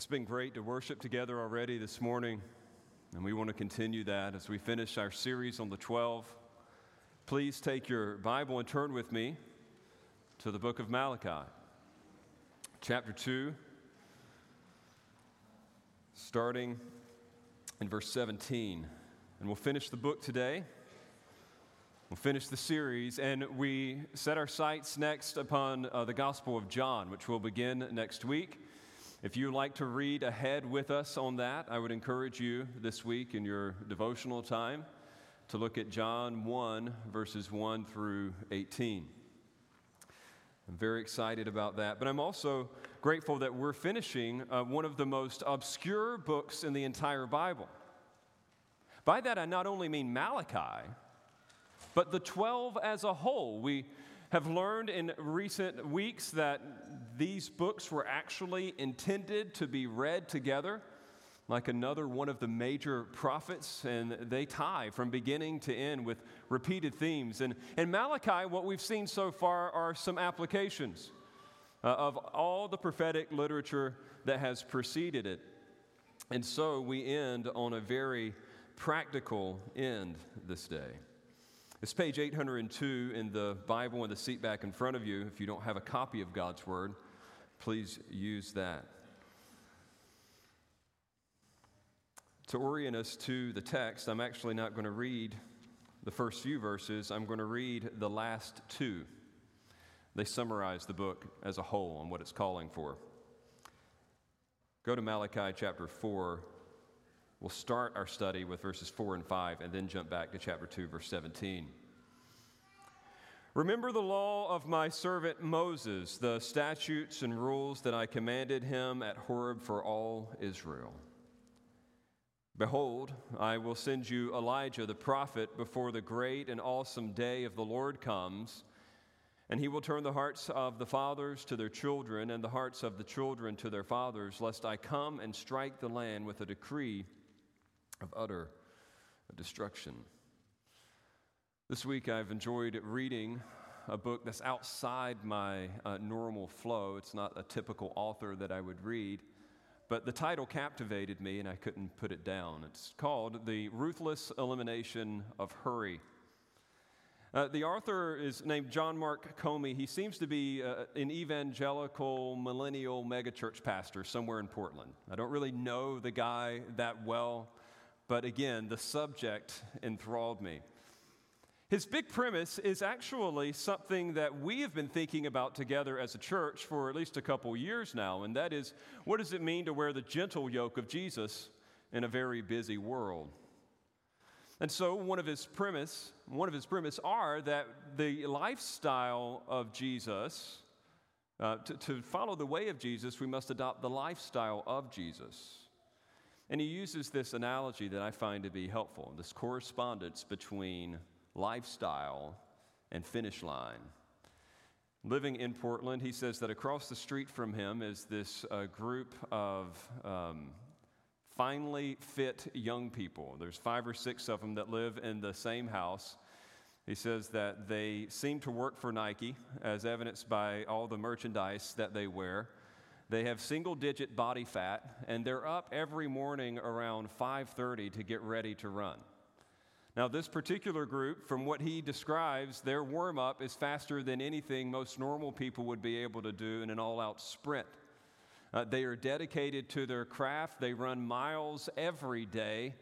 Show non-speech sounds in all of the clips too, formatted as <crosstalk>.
It's been great to worship together already this morning, and we want to continue that as we finish our series on the 12. Please take your Bible and turn with me to the book of Malachi, chapter 2, starting in verse 17. And we'll finish the book today. We'll finish the series, and we set our sights next upon uh, the Gospel of John, which will begin next week. If you'd like to read ahead with us on that, I would encourage you this week in your devotional time to look at John 1, verses 1 through 18. I'm very excited about that, but I'm also grateful that we're finishing uh, one of the most obscure books in the entire Bible. By that, I not only mean Malachi, but the 12 as a whole. We have learned in recent weeks that these books were actually intended to be read together like another one of the major prophets, and they tie from beginning to end with repeated themes. And in Malachi, what we've seen so far are some applications uh, of all the prophetic literature that has preceded it. And so we end on a very practical end this day. It's page 802 in the Bible in the seat back in front of you. If you don't have a copy of God's Word, please use that. To orient us to the text, I'm actually not going to read the first few verses, I'm going to read the last two. They summarize the book as a whole and what it's calling for. Go to Malachi chapter 4, We'll start our study with verses 4 and 5 and then jump back to chapter 2, verse 17. Remember the law of my servant Moses, the statutes and rules that I commanded him at Horeb for all Israel. Behold, I will send you Elijah the prophet before the great and awesome day of the Lord comes, and he will turn the hearts of the fathers to their children and the hearts of the children to their fathers, lest I come and strike the land with a decree of utter destruction. This week I've enjoyed reading a book that's outside my uh, normal flow. It's not a typical author that I would read, but the title captivated me and I couldn't put it down. It's called The Ruthless Elimination of Hurry. Uh, the author is named John Mark Comer. He seems to be uh, an evangelical millennial megachurch pastor somewhere in Portland. I don't really know the guy that well. But again, the subject enthralled me. His big premise is actually something that we have been thinking about together as a church for at least a couple years now, and that is what does it mean to wear the gentle yoke of Jesus in a very busy world? And so one of his premise, one of his premise are that the lifestyle of Jesus, uh, to, to follow the way of Jesus, we must adopt the lifestyle of Jesus. And he uses this analogy that I find to be helpful this correspondence between lifestyle and finish line. Living in Portland, he says that across the street from him is this uh, group of um, finely fit young people. There's five or six of them that live in the same house. He says that they seem to work for Nike, as evidenced by all the merchandise that they wear. They have single digit body fat and they're up every morning around 5:30 to get ready to run. Now this particular group from what he describes their warm up is faster than anything most normal people would be able to do in an all out sprint. Uh, they are dedicated to their craft. They run miles every day.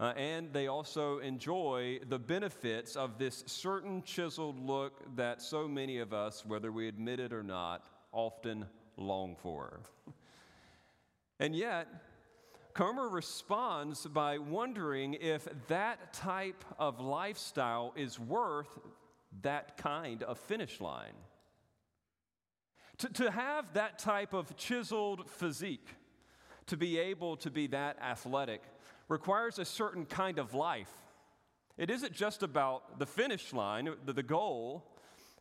Uh, and they also enjoy the benefits of this certain chiseled look that so many of us, whether we admit it or not, often long for. And yet, Comer responds by wondering if that type of lifestyle is worth that kind of finish line. To, to have that type of chiseled physique, to be able to be that athletic, requires a certain kind of life. It isn't just about the finish line, the, the goal,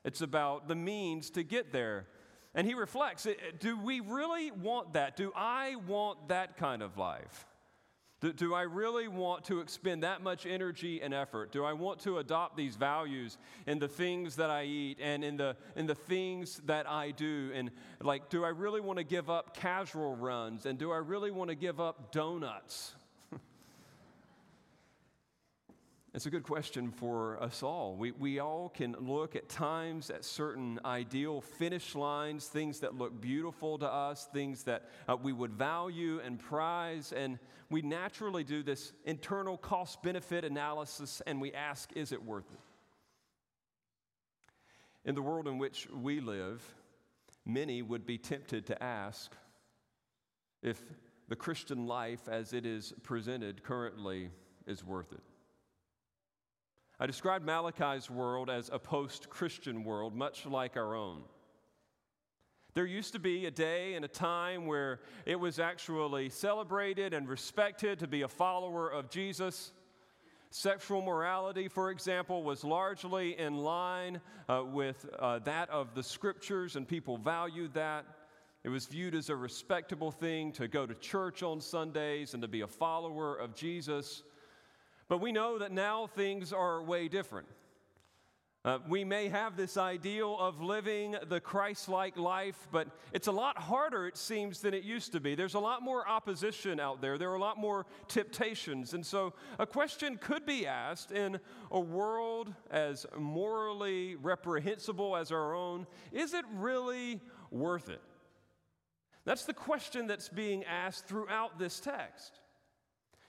it's about the means to get there. And he reflects eh, do we really want that? Do I want that kind of life? Do, do, I really want to expend that much energy and effort? Do I want to adopt these values in the things that I eat and in the, in the things that I do? And like, do I really want to give up casual runs? And do I really want to give up donuts? It's a good question for us all. We, we all can look at times at certain ideal finish lines, things that look beautiful to us, things that uh, we would value and prize, and we naturally do this internal cost benefit analysis and we ask, is it worth it? In the world in which we live, many would be tempted to ask if the Christian life as it is presented currently is worth it. I described Malachi's world as a post Christian world, much like our own. There used to be a day and a time where it was actually celebrated and respected to be a follower of Jesus. Sexual morality, for example, was largely in line uh, with uh, that of the scriptures, and people valued that. It was viewed as a respectable thing to go to church on Sundays and to be a follower of Jesus. But we know that now things are way different. Uh, we may have this ideal of living the Christ like life, but it's a lot harder, it seems, than it used to be. There's a lot more opposition out there, there are a lot more temptations. And so, a question could be asked in a world as morally reprehensible as our own is it really worth it? That's the question that's being asked throughout this text.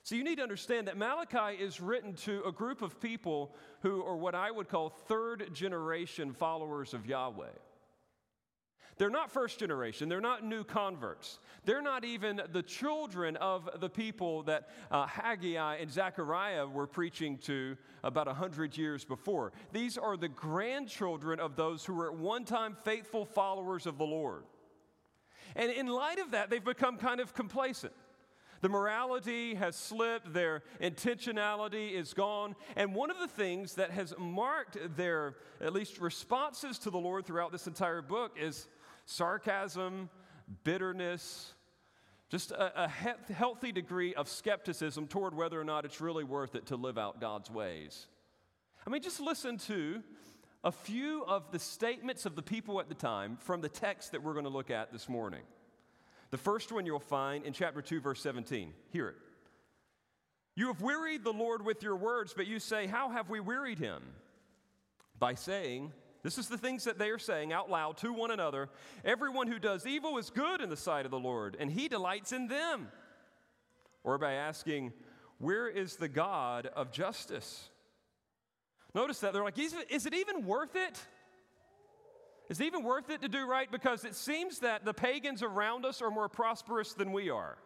So you need to understand that Malachi is written to a group of people who are what I would call third generation followers of Yahweh. They're not first generation. They're not new converts. They're not even the children of the people that uh, Haggai and Zechariah were preaching to about 100 years before. These are the grandchildren of those who were at one time faithful followers of the Lord. And in light of that, they've become kind of complacent. The morality has slipped, their intentionality is gone. And one of the things that has marked their, at least, responses to the Lord throughout this entire book is sarcasm, bitterness, just a, a he- healthy degree of skepticism toward whether or not it's really worth it to live out God's ways. I mean, just listen to a few of the statements of the people at the time from the text that we're going to look at this morning. The first one you'll find in chapter 2, verse 17. Hear it. You have wearied the Lord with your words, but you say, How have we wearied him? By saying, this is the things that they are saying out loud to one another. Everyone who does evil is good in the sight of the Lord, and he delights in them. Or by asking, Where is the God of justice? Notice that they're like, Is it even worth it? Is it even worth it to do right? Because it seems that the pagans around us are more prosperous than we are.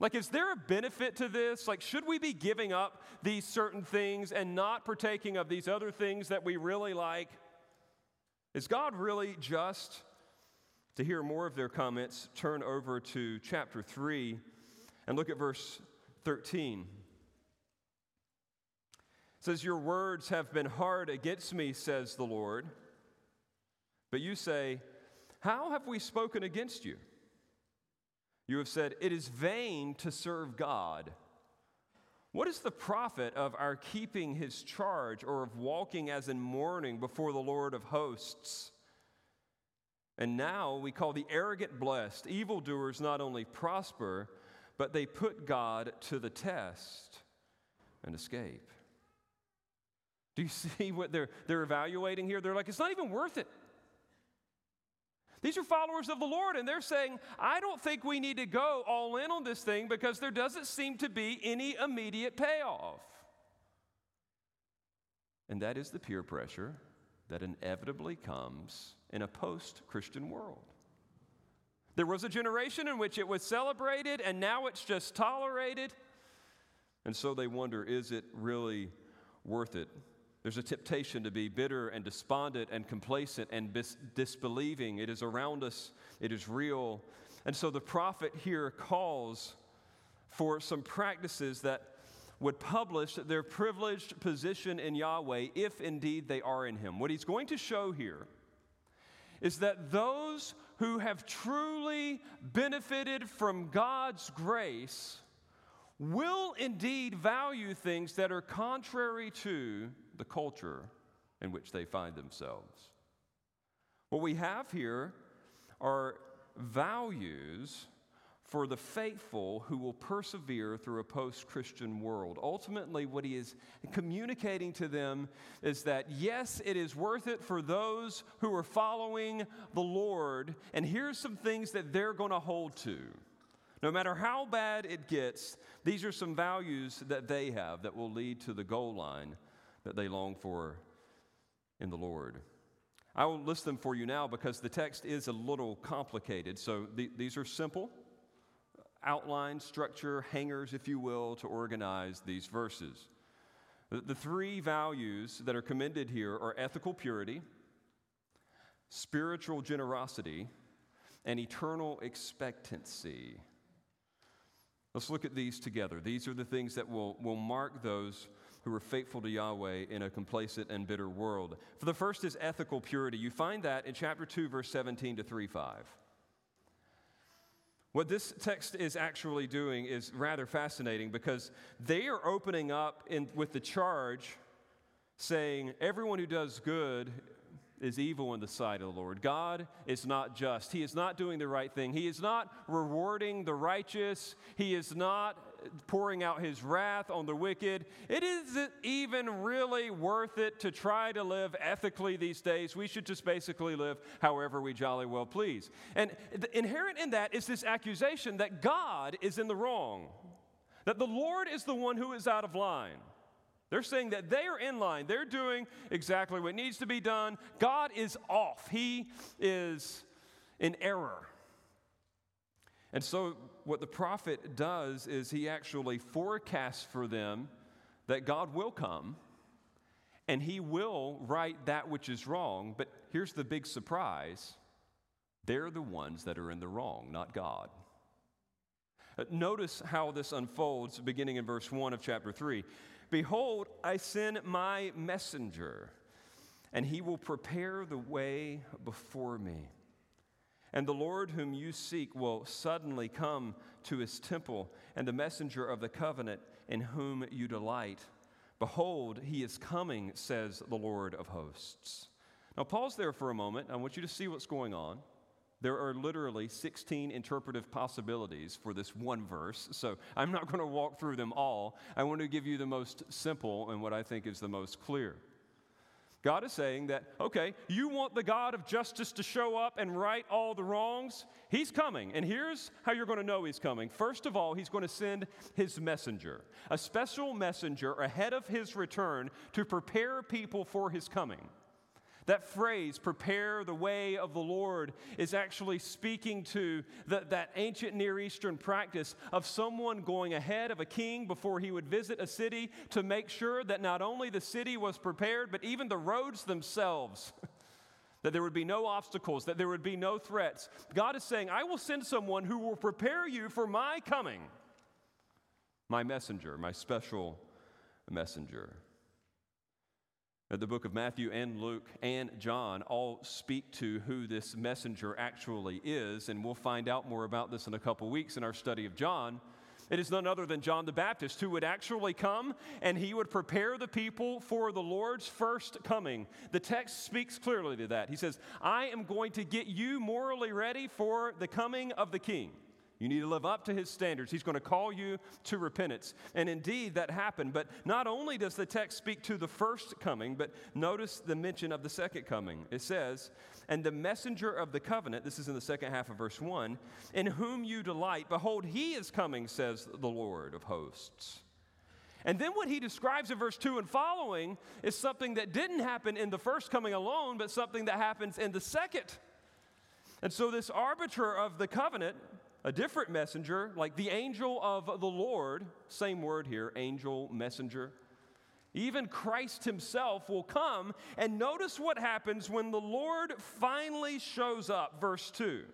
Like, is there a benefit to this? Like, should we be giving up these certain things and not partaking of these other things that we really like? Is God really just? To hear more of their comments, turn over to chapter 3 and look at verse 13. It says, Your words have been hard against me, says the Lord. But you say, How have we spoken against you? You have said, It is vain to serve God. What is the profit of our keeping his charge or of walking as in mourning before the Lord of hosts? And now we call the arrogant blessed. Evildoers not only prosper, but they put God to the test and escape. Do you <laughs> see what they're, they're evaluating here? They're like, it's not even worth it. These are followers of the Lord, and they're saying, I don't think we need to go all in on this thing because there doesn't seem to be any immediate payoff. And that is the peer pressure that inevitably comes in a post Christian world. There was a generation in which it was celebrated, and now it's just tolerated. And so they wonder is it really worth it there's a temptation to be bitter and despondent and complacent and bis- disbelieving. It is around us, it is real. And so the prophet here calls for some practices that would publish their privileged position in Yahweh if indeed they are in Him. What he's going to show here is that those who have truly benefited from God's grace will indeed value things that are contrary to the culture in which they find themselves. What we have here are values for the faithful who will persevere through a post Christian world. Ultimately, what he is communicating to them is that yes, it is worth it for those who are following the Lord, and here's some things that they're going to hold to. No matter how bad it gets, these are some values that they have that will lead to the goal line that they long for in the Lord. I will list them for you now because the text is a little complicated. So th- these are simple outline, structure, hangers, if you will, to organize these verses. The, the three values that are commended here are ethical purity, spiritual generosity, and eternal expectancy. Let's look at these together. These are the things that will, will mark those who are faithful to Yahweh in a complacent and bitter world. For the first is ethical purity. You find that in chapter 2, verse 17 to 3 5. What this text is actually doing is rather fascinating because they are opening up in, with the charge saying, Everyone who does good is evil in the sight of the Lord. God is not just. He is not doing the right thing. He is not rewarding the righteous. He is not pouring out his wrath on the wicked. It isn't even really worth it to try to live ethically these days. We should just basically live however we jolly well please. And inherent in that is this accusation that God is in the wrong, that the Lord is the one who is out of line. They're saying that they are in line. They're doing exactly what needs to be done. God is off. He is in error. And so, what the prophet does is he actually forecasts for them that God will come and he will right that which is wrong. But here's the big surprise they're the ones that are in the wrong, not God. Uh, notice how this unfolds beginning in verse 1 of chapter 3. Behold, I send my messenger, and he will prepare the way before me. And the Lord whom you seek will suddenly come to his temple, and the messenger of the covenant in whom you delight. Behold, he is coming, says the Lord of hosts. Now, pause there for a moment. I want you to see what's going on. There are literally 16 interpretive possibilities for this one verse, so I'm not going to walk through them all. I want to give you the most simple and what I think is the most clear. God is saying that, okay, you want the God of justice to show up and right all the wrongs? He's coming. And here's how you're going to know he's coming. First of all, he's going to send his messenger, a special messenger ahead of his return to prepare people for his coming. That phrase, prepare the way of the Lord, is actually speaking to the, that ancient Near Eastern practice of someone going ahead of a king before he would visit a city to make sure that not only the city was prepared, but even the roads themselves. <laughs> that there would be no obstacles, that there would be no threats. God is saying, I will send someone who will prepare you for my coming, my messenger, my special messenger. The book of Matthew and Luke and John all speak to who this messenger actually is, and we'll find out more about this in a couple weeks in our study of John. It is none other than John the Baptist who would actually come and he would prepare the people for the Lord's first coming. The text speaks clearly to that. He says, I am going to get you morally ready for the coming of the king. You need to live up to his standards. He's going to call you to repentance. And indeed, that happened. But not only does the text speak to the first coming, but notice the mention of the second coming. It says, And the messenger of the covenant, this is in the second half of verse 1, in whom you delight, behold, he is coming, says the Lord of hosts. And then what he describes in verse 2 and following is something that didn't happen in the first coming alone, but something that happens in the second. And so, this arbiter of the covenant a different messenger, like the angel of the Lord, same word here, angel, messenger. Even Christ himself will come. And notice what happens when the Lord finally shows up. Verse 2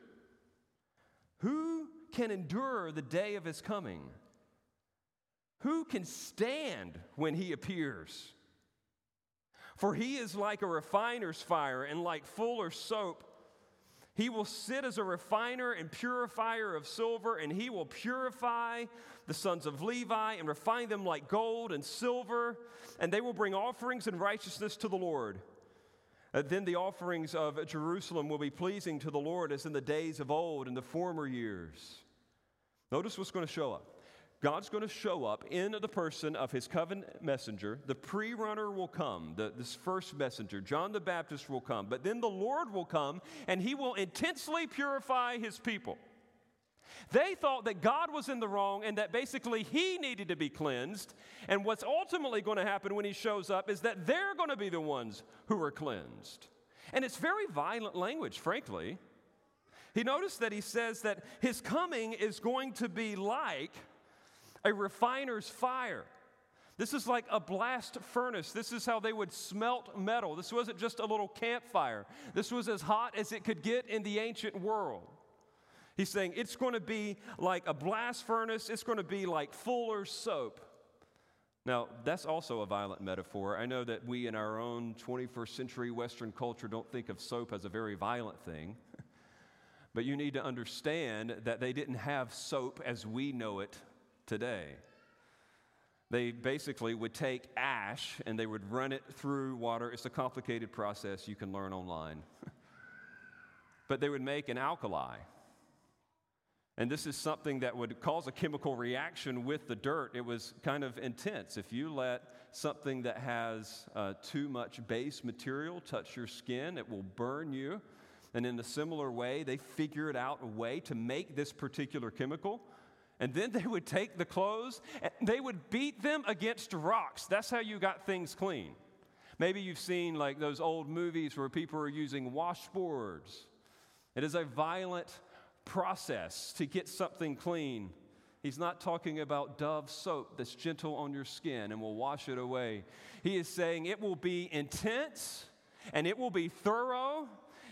Who can endure the day of his coming? Who can stand when he appears? For he is like a refiner's fire and like fuller's soap. He will sit as a refiner and purifier of silver, and he will purify the sons of Levi and refine them like gold and silver, and they will bring offerings and righteousness to the Lord. Uh, then the offerings of Jerusalem will be pleasing to the Lord as in the days of old, in the former years. Notice what's going to show up. God's going to show up in the person of his covenant messenger. The pre runner will come, the, this first messenger, John the Baptist will come, but then the Lord will come and he will intensely purify his people. They thought that God was in the wrong and that basically he needed to be cleansed. And what's ultimately going to happen when he shows up is that they're going to be the ones who are cleansed. And it's very violent language, frankly. He noticed that he says that his coming is going to be like a refiner's fire. This is like a blast furnace. This is how they would smelt metal. This wasn't just a little campfire. This was as hot as it could get in the ancient world. He's saying it's going to be like a blast furnace, it's going to be like fuller's soap. Now, that's also a violent metaphor. I know that we in our own 21st century Western culture don't think of soap as a very violent thing. <laughs> But you need to understand that they didn't have soap as we know it today. They basically would take ash and they would run it through water. It's a complicated process you can learn online. <laughs> but they would make an alkali. And this is something that would cause a chemical reaction with the dirt. It was kind of intense. If you let something that has uh, too much base material touch your skin, it will burn you. And in a similar way, they figured out a way to make this particular chemical and then they would take the clothes and they would beat them against rocks. That's how you got things clean. Maybe you've seen like those old movies where people are using washboards. It is a violent process to get something clean. He's not talking about Dove soap that's gentle on your skin and will wash it away. He is saying it will be intense and it will be thorough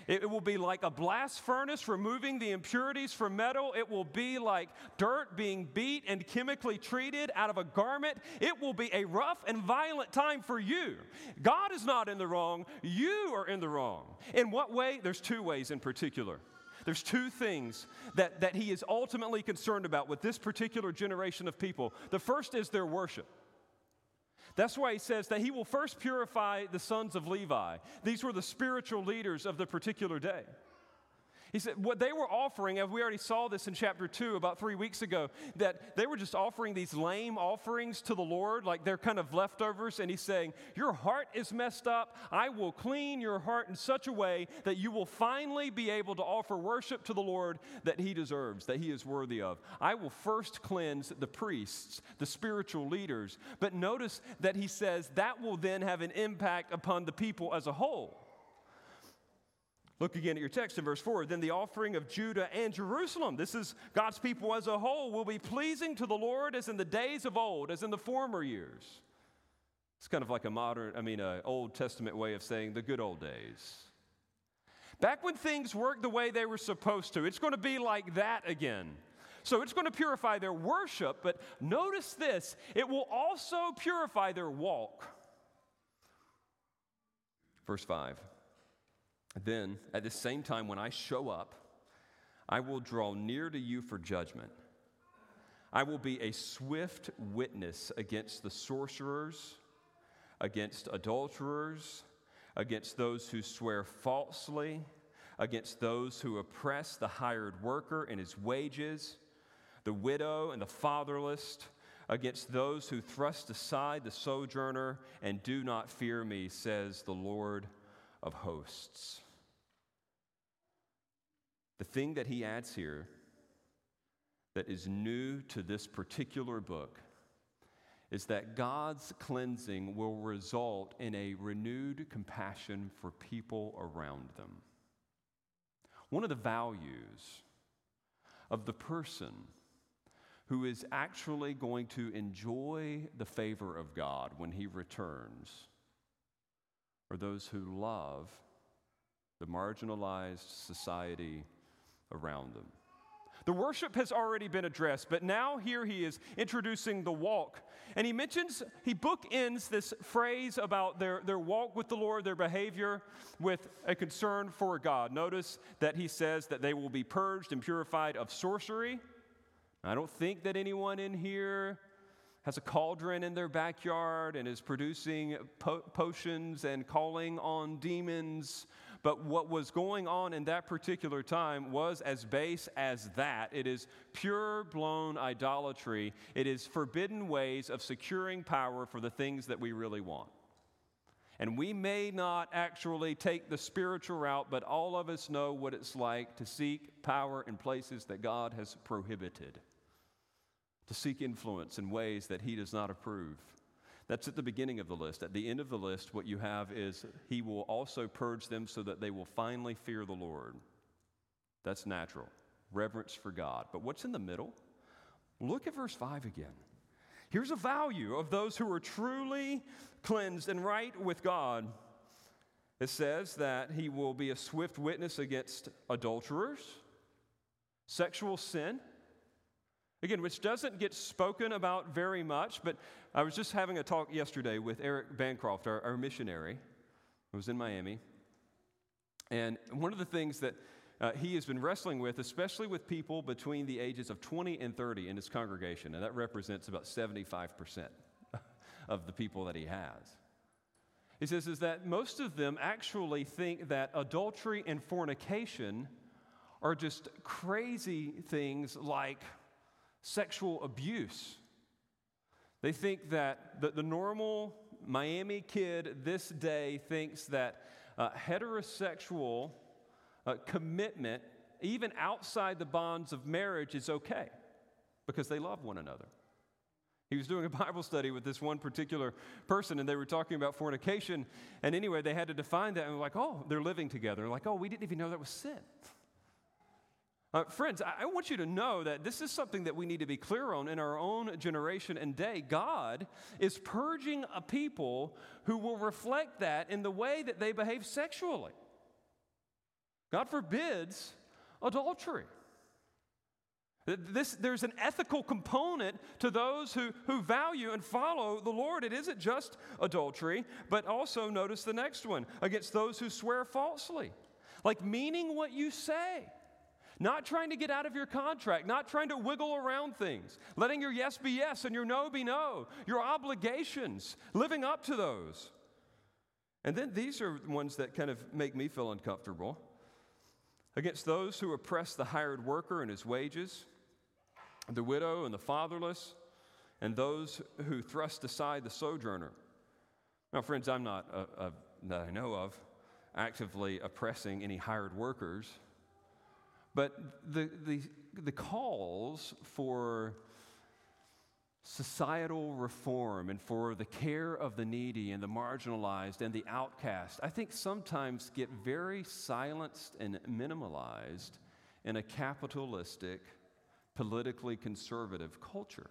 it will be like a blast furnace removing the impurities from metal. It will be like dirt being beat and chemically treated out of a garment. It will be a rough and violent time for you. God is not in the wrong, you are in the wrong. In what way? There's two ways in particular. There's two things that, that he is ultimately concerned about with this particular generation of people. The first is their worship. That's why he says that he will first purify the sons of Levi. These were the spiritual leaders of the particular day. He said, what they were offering, and we already saw this in chapter 2 about three weeks ago, that they were just offering these lame offerings to the Lord, like they're kind of leftovers. And he's saying, Your heart is messed up. I will clean your heart in such a way that you will finally be able to offer worship to the Lord that he deserves, that he is worthy of. I will first cleanse the priests, the spiritual leaders. But notice that he says that will then have an impact upon the people as a whole. Look again at your text in verse 4. Then the offering of Judah and Jerusalem, this is God's people as a whole, will be pleasing to the Lord as in the days of old, as in the former years. It's kind of like a modern, I mean, an Old Testament way of saying the good old days. Back when things worked the way they were supposed to, it's going to be like that again. So it's going to purify their worship, but notice this it will also purify their walk. Verse 5. Then, at the same time, when I show up, I will draw near to you for judgment. I will be a swift witness against the sorcerers, against adulterers, against those who swear falsely, against those who oppress the hired worker and his wages, the widow and the fatherless, against those who thrust aside the sojourner and do not fear me, says the Lord of hosts. The thing that he adds here that is new to this particular book is that God's cleansing will result in a renewed compassion for people around them. One of the values of the person who is actually going to enjoy the favor of God when he returns are those who love the marginalized society around them. The worship has already been addressed, but now here he is introducing the walk. And he mentions, he bookends this phrase about their, their walk with the Lord, their behavior, with a concern for God. Notice that he says that they will be purged and purified of sorcery. I don't think that anyone in here has a cauldron in their backyard and is producing po- potions and calling on demons but what was going on in that particular time was as base as that. It is pure blown idolatry, it is forbidden ways of securing power for the things that we really want. And we may not actually take the spiritual route, but all of us know what it's like to seek power in places that God has prohibited, to seek influence in ways that He does not approve. That's at the beginning of the list. At the end of the list, what you have is He will also purge them so that they will finally fear the Lord. That's natural, reverence for God. But what's in the middle? Look at verse 5 again. Here's a value of those who are truly cleansed and right with God. It says that he will be a swift witness against adulterers, sexual sin, Again, which doesn't get spoken about very much, but I was just having a talk yesterday with Eric Bancroft, our, our missionary, who was in Miami. And one of the things that uh, he has been wrestling with, especially with people between the ages of 20 and 30 in his congregation, and that represents about 75% <laughs> of the people that he has. He says is that most of them actually think that adultery and fornication are just crazy things like sexual abuse. They think that the, the normal Miami kid this day thinks that uh, heterosexual uh, commitment, even outside the bonds of marriage, is okay because they love one another. He was doing a Bible study with this one particular person, and they were talking about fornication. And anyway, they had to define that, and were like, oh, they're living together. And like, oh, we didn't even know that was sin. Uh, friends, I, I want you to know that this is something that we need to be clear on in our own generation and day. God is purging a people who will reflect that in the way that they behave sexually. God forbids adultery. This, there's an ethical component to those who, who value and follow the Lord. It isn't just adultery, but also notice the next one against those who swear falsely, like meaning what you say. Not trying to get out of your contract, not trying to wiggle around things, letting your yes be yes and your no be no, your obligations, living up to those. And then these are the ones that kind of make me feel uncomfortable. Against those who oppress the hired worker and his wages, the widow and the fatherless, and those who thrust aside the sojourner. Now, friends, I'm not, uh, uh, that I know of, actively oppressing any hired workers. But the, the, the calls for societal reform and for the care of the needy and the marginalized and the outcast, I think sometimes get very silenced and minimalized in a capitalistic, politically conservative culture.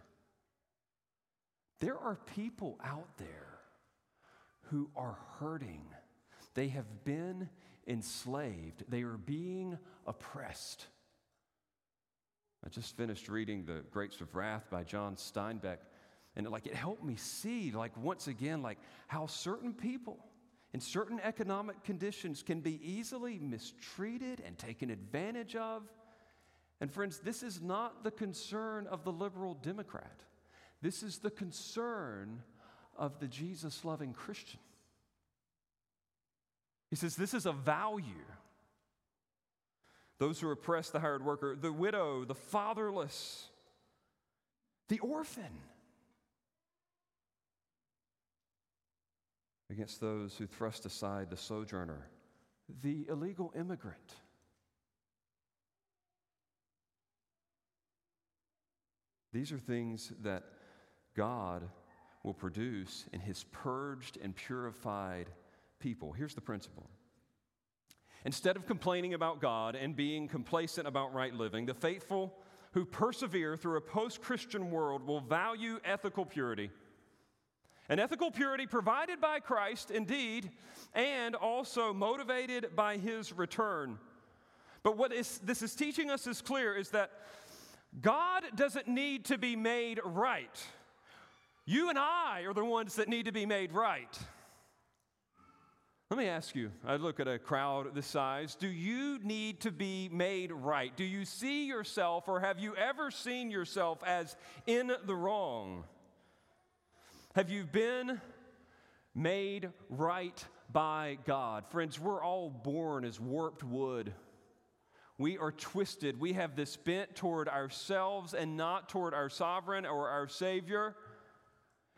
There are people out there who are hurting. They have been enslaved, they are being oppressed. I just finished reading The Grapes of Wrath by John Steinbeck, and like it helped me see, like once again, like how certain people in certain economic conditions can be easily mistreated and taken advantage of. And friends, this is not the concern of the liberal Democrat. This is the concern of the Jesus loving Christian. He says this is a value. Those who oppress the hired worker, the widow, the fatherless, the orphan. Against those who thrust aside the sojourner, the illegal immigrant. These are things that God will produce in his purged and purified people. Here's the principle. Instead of complaining about God and being complacent about right living, the faithful who persevere through a post Christian world will value ethical purity. An ethical purity provided by Christ, indeed, and also motivated by his return. But what is, this is teaching us is clear is that God doesn't need to be made right. You and I are the ones that need to be made right. Let me ask you I look at a crowd this size. Do you need to be made right? Do you see yourself, or have you ever seen yourself as in the wrong? Have you been made right by God? Friends, we're all born as warped wood. We are twisted. We have this bent toward ourselves and not toward our sovereign or our Savior.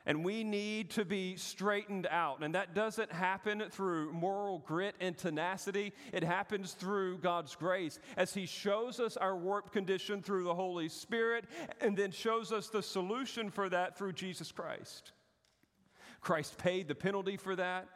And we need to be straightened out. And that doesn't happen through moral grit and tenacity. It happens through God's grace as He shows us our warped condition through the Holy Spirit and then shows us the solution for that through Jesus Christ. Christ paid the penalty for that.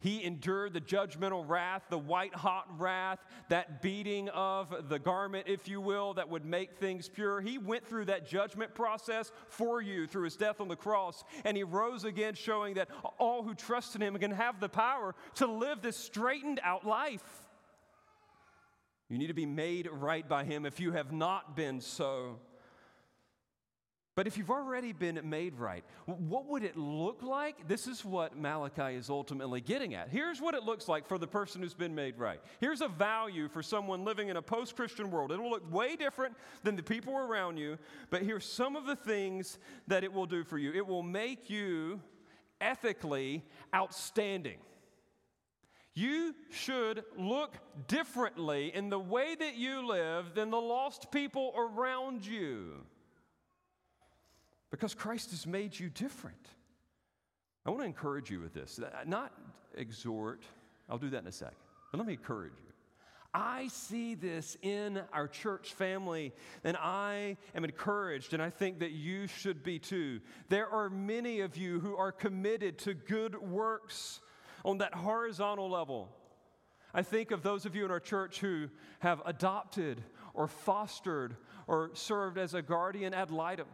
He endured the judgmental wrath, the white hot wrath, that beating of the garment, if you will, that would make things pure. He went through that judgment process for you through his death on the cross, and he rose again, showing that all who trust in him can have the power to live this straightened out life. You need to be made right by him if you have not been so. But if you've already been made right, what would it look like? This is what Malachi is ultimately getting at. Here's what it looks like for the person who's been made right. Here's a value for someone living in a post Christian world. It'll look way different than the people around you, but here's some of the things that it will do for you it will make you ethically outstanding. You should look differently in the way that you live than the lost people around you because Christ has made you different. I want to encourage you with this, not exhort, I'll do that in a second, but let me encourage you. I see this in our church family, and I am encouraged, and I think that you should be too. There are many of you who are committed to good works on that horizontal level. I think of those of you in our church who have adopted or fostered or served as a guardian ad litem.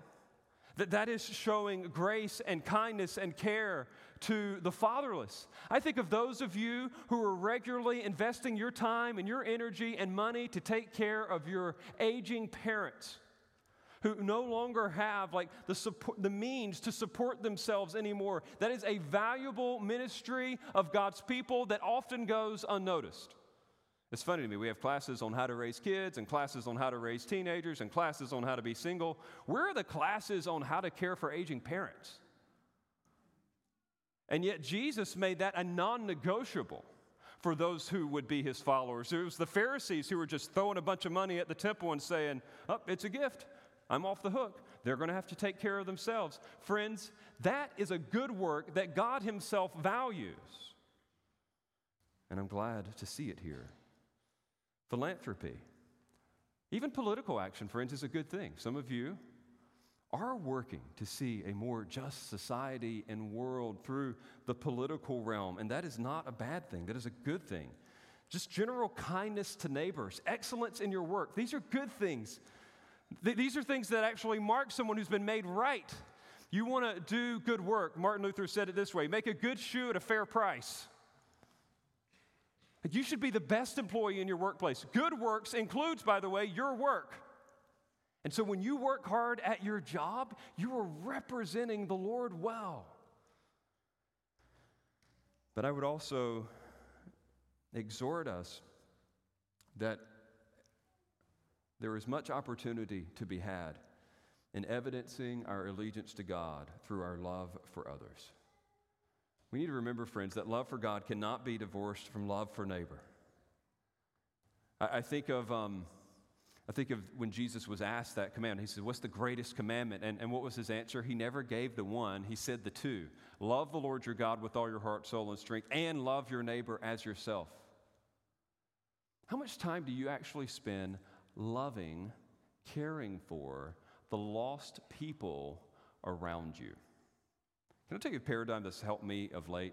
That that is showing grace and kindness and care to the fatherless. I think of those of you who are regularly investing your time and your energy and money to take care of your aging parents who no longer have like the support, the means to support themselves anymore. That is a valuable ministry of God's people that often goes unnoticed. It's funny to me. We have classes on how to raise kids and classes on how to raise teenagers and classes on how to be single. Where are the classes on how to care for aging parents? And yet, Jesus made that a non negotiable for those who would be his followers. It was the Pharisees who were just throwing a bunch of money at the temple and saying, Oh, it's a gift. I'm off the hook. They're going to have to take care of themselves. Friends, that is a good work that God Himself values. And I'm glad to see it here. Philanthropy. Even political action, friends, is a good thing. Some of you are working to see a more just society and world through the political realm, and that is not a bad thing. That is a good thing. Just general kindness to neighbors, excellence in your work. These are good things. Th- these are things that actually mark someone who's been made right. You want to do good work. Martin Luther said it this way make a good shoe at a fair price. You should be the best employee in your workplace. Good works includes, by the way, your work. And so when you work hard at your job, you are representing the Lord well. But I would also exhort us that there is much opportunity to be had in evidencing our allegiance to God through our love for others. We need to remember, friends, that love for God cannot be divorced from love for neighbor. I, I think of. Um, I think of when Jesus was asked that command. He said, What's the greatest commandment? And, and what was his answer? He never gave the one, he said the two Love the Lord your God with all your heart, soul, and strength, and love your neighbor as yourself. How much time do you actually spend loving, caring for the lost people around you? Can I tell you a paradigm that's helped me of late?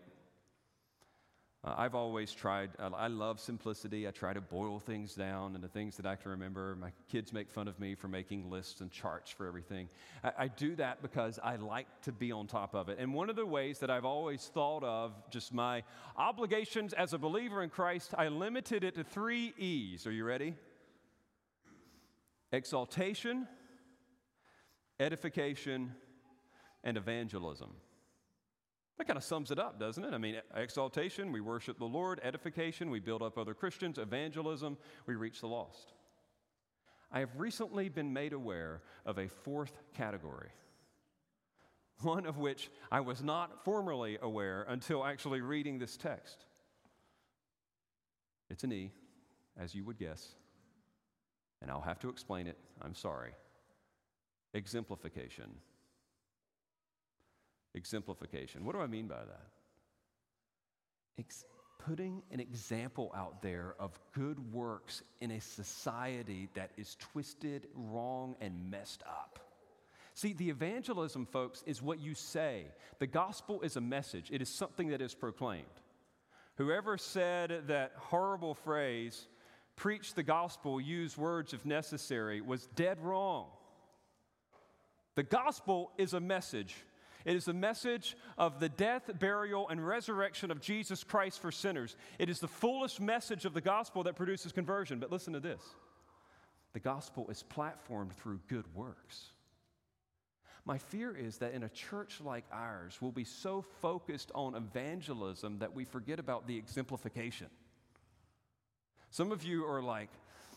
Uh, I've always tried, I love simplicity. I try to boil things down into things that I can remember. My kids make fun of me for making lists and charts for everything. I, I, do that because I like to be on top of it. And one of the ways that I've always thought of just my obligations as a believer in Christ, I limited it to three E's. Are you ready? Exaltation, edification, and evangelism. That kind of sums it up, doesn't it? I mean, exaltation, we worship the Lord, edification, we build up other Christians, evangelism, we reach the lost. I have recently been made aware of a fourth category, one of which I was not formerly aware until actually reading this text. It's an E, as you would guess, and I'll have to explain it. I'm sorry. Exemplification exemplification. What do I mean by that? Ex- putting an example out there of good works in a society that is twisted, wrong, and messed up. See, the evangelism, folks, is what you say. The gospel is a message, it is something that is proclaimed. Whoever said that horrible phrase, preach the gospel, use words if necessary, was dead wrong. The gospel is a message. It is the message of the death, burial, and resurrection of Jesus Christ for sinners. It is the fullest message of the gospel that produces conversion. But listen to this the gospel is platformed through good works. My fear is that in a church like ours, we'll be so focused on evangelism that we forget about the exemplification. Some of you are like,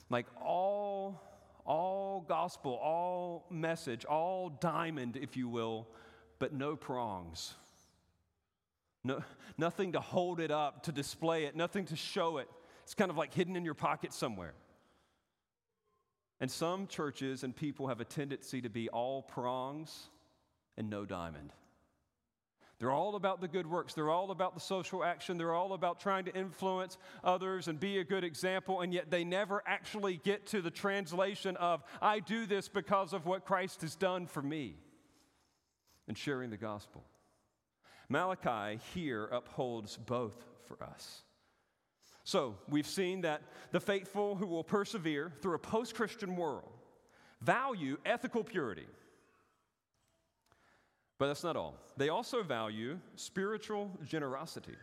like all, all gospel, all message, all diamond, if you will, but no prongs. No, nothing to hold it up, to display it, nothing to show it. It's kind of like hidden in your pocket somewhere. And some churches and people have a tendency to be all prongs and no diamond. They're all about the good works. They're all about the social action. They're all about trying to influence others and be a good example, and yet they never actually get to the translation of, I do this because of what Christ has done for me and sharing the gospel. Malachi here upholds both for us. So, we've seen that the faithful who will persevere through a post Christian world value ethical purity. But that's not all. They also value spiritual generosity.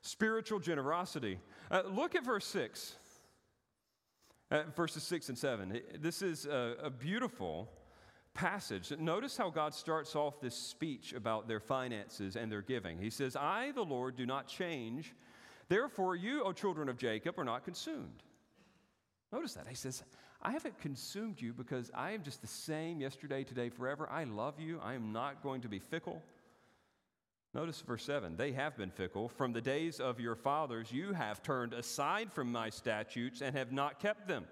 Spiritual generosity. Uh, look at verse 6, uh, verses 6 and 7. This is a, a beautiful passage. Notice how God starts off this speech about their finances and their giving. He says, I, the Lord, do not change. Therefore, you, O children of Jacob, are not consumed. Notice that. He says, I haven't consumed you because I am just the same yesterday, today, forever. I love you. I am not going to be fickle. Notice verse 7 They have been fickle. From the days of your fathers, you have turned aside from my statutes and have not kept them.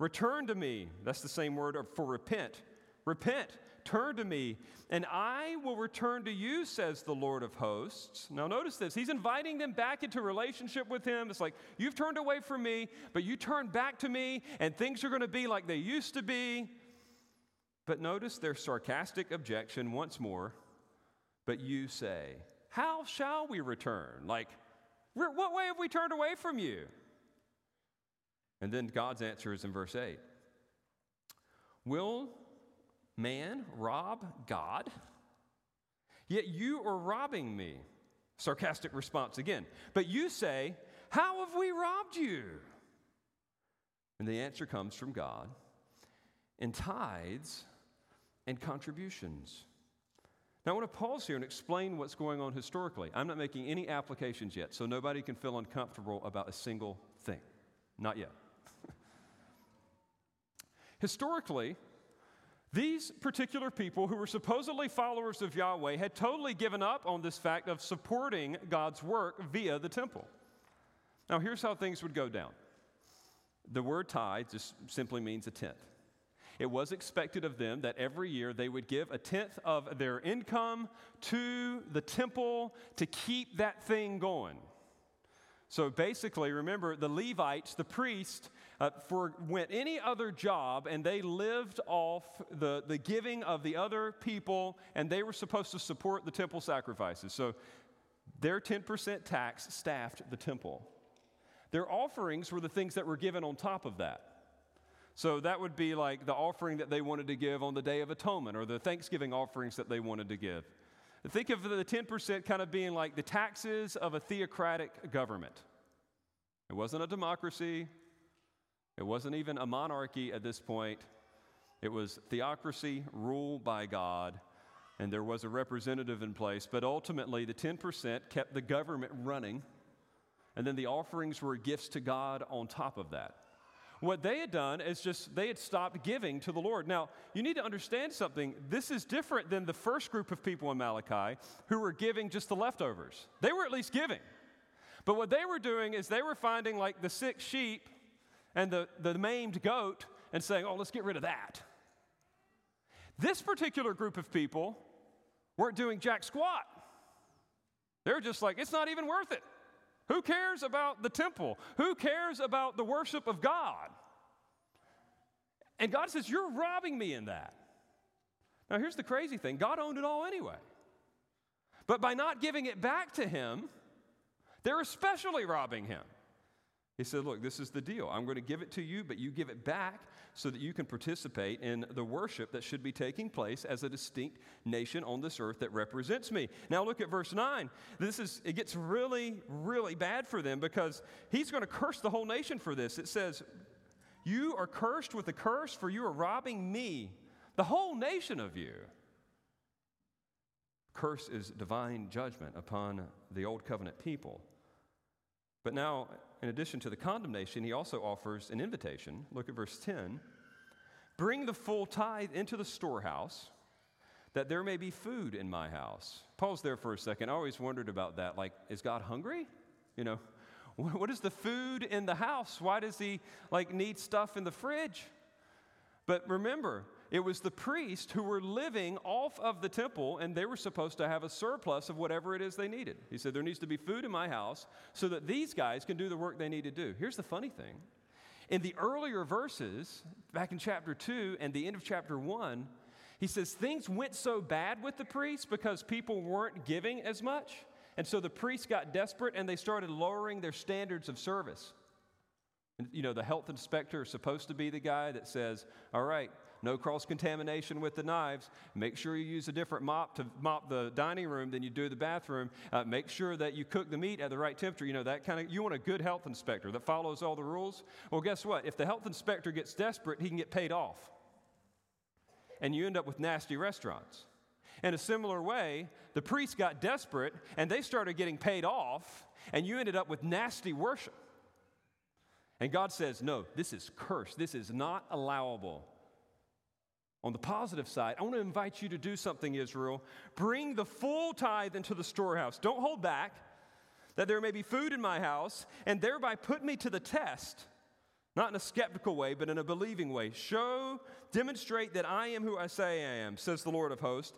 Return to me. That's the same word for repent. Repent. Turn to me, and I will return to you, says the Lord of hosts. Now, notice this. He's inviting them back into relationship with him. It's like, you've turned away from me, but you turn back to me, and things are going to be like they used to be. But notice their sarcastic objection once more. But you say, How shall we return? Like, what way have we turned away from you? And then God's answer is in verse 8 Will man rob God? Yet you are robbing me. Sarcastic response again. But you say, How have we robbed you? And the answer comes from God in tithes and contributions. Now, I want to pause here and explain what's going on historically. I'm not making any applications yet, so nobody can feel uncomfortable about a single thing. Not yet. Historically, these particular people who were supposedly followers of Yahweh had totally given up on this fact of supporting God's work via the temple. Now, here's how things would go down the word tithe just simply means a tenth. It was expected of them that every year they would give a tenth of their income to the temple to keep that thing going. So basically, remember, the Levites, the priests, uh, forwent any other job and they lived off the, the giving of the other people and they were supposed to support the temple sacrifices. So Their 10% tax staffed the temple. Their offerings were the things that were given on top of that. So that would be like the offering that they wanted to give on the Day of Atonement or the Thanksgiving offerings that they wanted to give. Think of the 10% kind of being like the taxes of a theocratic government. It wasn't a democracy, it wasn't even a monarchy at this point. It was theocracy, ruled by God, and there was a representative in place. But ultimately, the 10% kept the government running, and then the offerings were gifts to God on top of that. What they had done is just they had stopped giving to the Lord. Now, you need to understand something. This is different than the first group of people in Malachi who were giving just the leftovers. They were at least giving. But what they were doing is they were finding like the sick sheep and the, the maimed goat and saying, oh, let's get rid of that. This particular group of people weren't doing jack squat. They're just like, it's not even worth it. Who cares about the temple? Who cares about the worship of God? And God says, You're robbing me in that. Now, here's the crazy thing God owned it all anyway. But by not giving it back to Him, they're especially robbing Him. He said, Look, this is the deal. I'm going to give it to you, but you give it back so that you can participate in the worship that should be taking place as a distinct nation on this earth that represents me. Now look at verse 9. This is it gets really really bad for them because he's going to curse the whole nation for this. It says, "You are cursed with a curse for you are robbing me, the whole nation of you." Curse is divine judgment upon the old covenant people. But now in addition to the condemnation, he also offers an invitation. Look at verse 10 Bring the full tithe into the storehouse, that there may be food in my house. Pause there for a second. I always wondered about that. Like, is God hungry? You know, <laughs> what is the food in the house? Why does he like need stuff in the fridge? But remember, it was the priests who were living off of the temple, and they were supposed to have a surplus of whatever it is they needed. He said, There needs to be food in my house so that these guys can do the work they need to do. Here's the funny thing in the earlier verses, back in chapter 2 and the end of chapter 1, he says things went so bad with the priests because people weren't giving as much. And so the priests got desperate and they started lowering their standards of service. And, you know, the health inspector is supposed to be the guy that says, All right, no cross contamination with the knives. Make sure you use a different mop to mop the dining room than you do the bathroom. Uh, make sure that you cook the meat at the right temperature. You know, that kind of, you want a good health inspector that follows all the rules. Well, guess what? If the health inspector gets desperate, he can get paid off. And you end up with nasty restaurants. In a similar way, the priests got desperate and they started getting paid off, and you ended up with nasty worship. And God says, No, this is cursed. This is not allowable. On the positive side, I want to invite you to do something, Israel. Bring the full tithe into the storehouse. Don't hold back, that there may be food in my house, and thereby put me to the test, not in a skeptical way, but in a believing way. Show, demonstrate that I am who I say I am, says the Lord of hosts.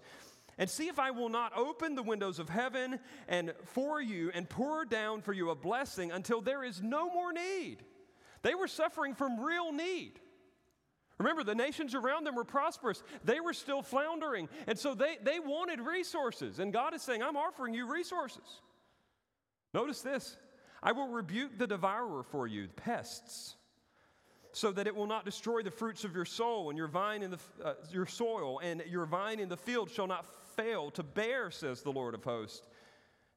And see if I will not open the windows of heaven and for you and pour down for you a blessing until there is no more need. They were suffering from real need. Remember, the nations around them were prosperous. They were still floundering. And so they, they wanted resources. And God is saying, I'm offering you resources. Notice this I will rebuke the devourer for you, the pests, so that it will not destroy the fruits of your soul and your vine in the, uh, your soil, and your vine in the field shall not fail to bear, says the Lord of hosts.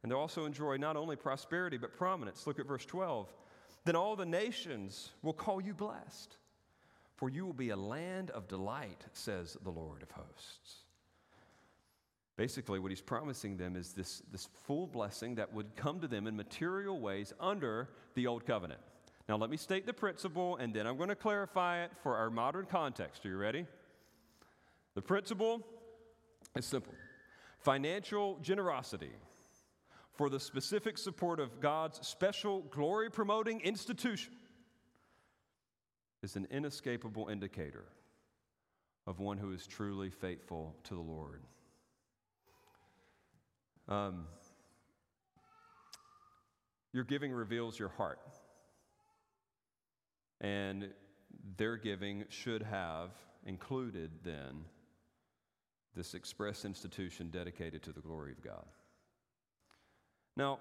And they'll also enjoy not only prosperity, but prominence. Look at verse 12. Then all the nations will call you blessed for you will be a land of delight, says the Lord of hosts. Basically, what he's promising them is this, this full blessing that would come to them in material ways under the old covenant. Now, let me state the principle and then I'm going to clarify it for our modern context. Are you ready? The principle is simple financial generosity for the specific support of God's special glory promoting institution is an inescapable indicator of one who is truly faithful to the Lord. Um, your giving reveals your heart. And their giving should have included then this express institution dedicated to the glory of God. Now,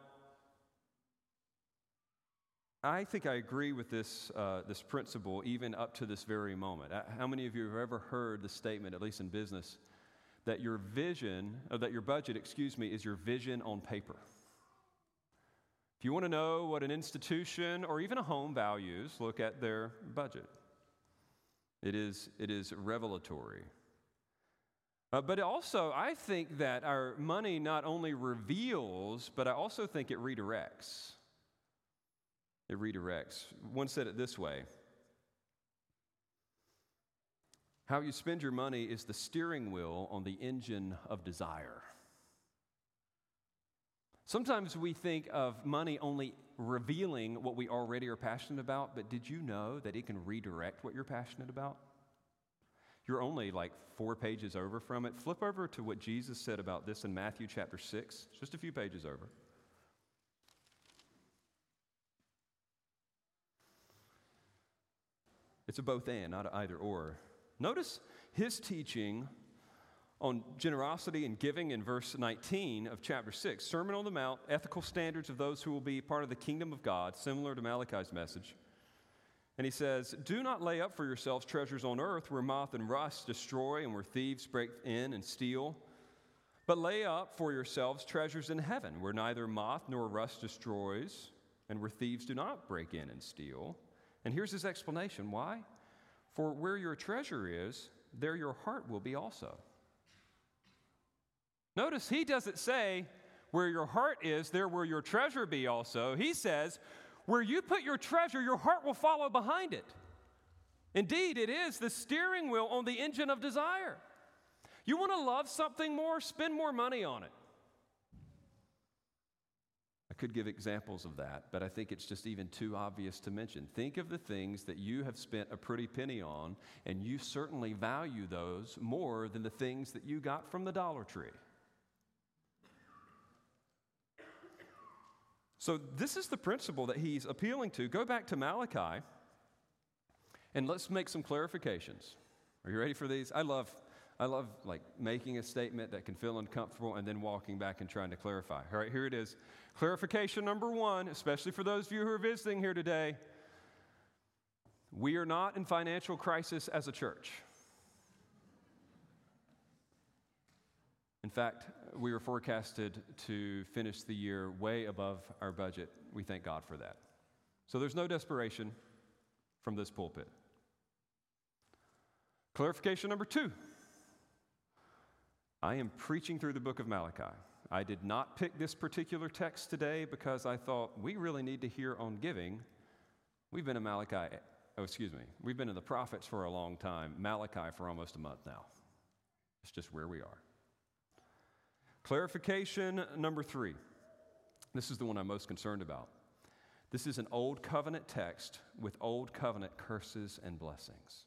I think I agree with this, uh, this principle even up to this very moment. Uh, how many of you have ever heard the statement, at least in business, that your vision, or that your budget, excuse me, is your vision on paper? If you want to know what an institution or even a home values, look at their budget. It is, it is revelatory. Uh, but also, I think that our money not only reveals, but I also think it redirects. It redirects. One said it this way How you spend your money is the steering wheel on the engine of desire. Sometimes we think of money only revealing what we already are passionate about, but did you know that it can redirect what you're passionate about? You're only like four pages over from it. Flip over to what Jesus said about this in Matthew chapter 6, just a few pages over. It's a both and, not an either or. Notice his teaching on generosity and giving in verse 19 of chapter 6. Sermon on the Mount, ethical standards of those who will be part of the kingdom of God, similar to Malachi's message. And he says, Do not lay up for yourselves treasures on earth where moth and rust destroy and where thieves break in and steal. But lay up for yourselves treasures in heaven where neither moth nor rust destroys and where thieves do not break in and steal. And here's his explanation why? For where your treasure is, there your heart will be also. Notice he doesn't say, where your heart is, there will your treasure be also. He says, where you put your treasure, your heart will follow behind it. Indeed, it is the steering wheel on the engine of desire. You want to love something more, spend more money on it. I could give examples of that, but I think it's just even too obvious to mention. Think of the things that you have spent a pretty penny on, and you certainly value those more than the things that you got from the Dollar Tree. So, this is the principle that he's appealing to. Go back to Malachi and let's make some clarifications. Are you ready for these? I love, I love like making a statement that can feel uncomfortable and then walking back and trying to clarify. All right, here it is. Clarification number one, especially for those of you who are visiting here today. We are not in financial crisis as a church. In fact, we were forecasted to finish the year way above our budget. We thank God for that. So there's no desperation from this pulpit. Clarification number two I am preaching through the book of Malachi. I did not pick this particular text today because I thought we really need to hear on giving. We've been in Malachi, oh, excuse me, we've been in the prophets for a long time, Malachi for almost a month now. It's just where we are. Clarification number three. This is the one I'm most concerned about. This is an old covenant text with old covenant curses and blessings.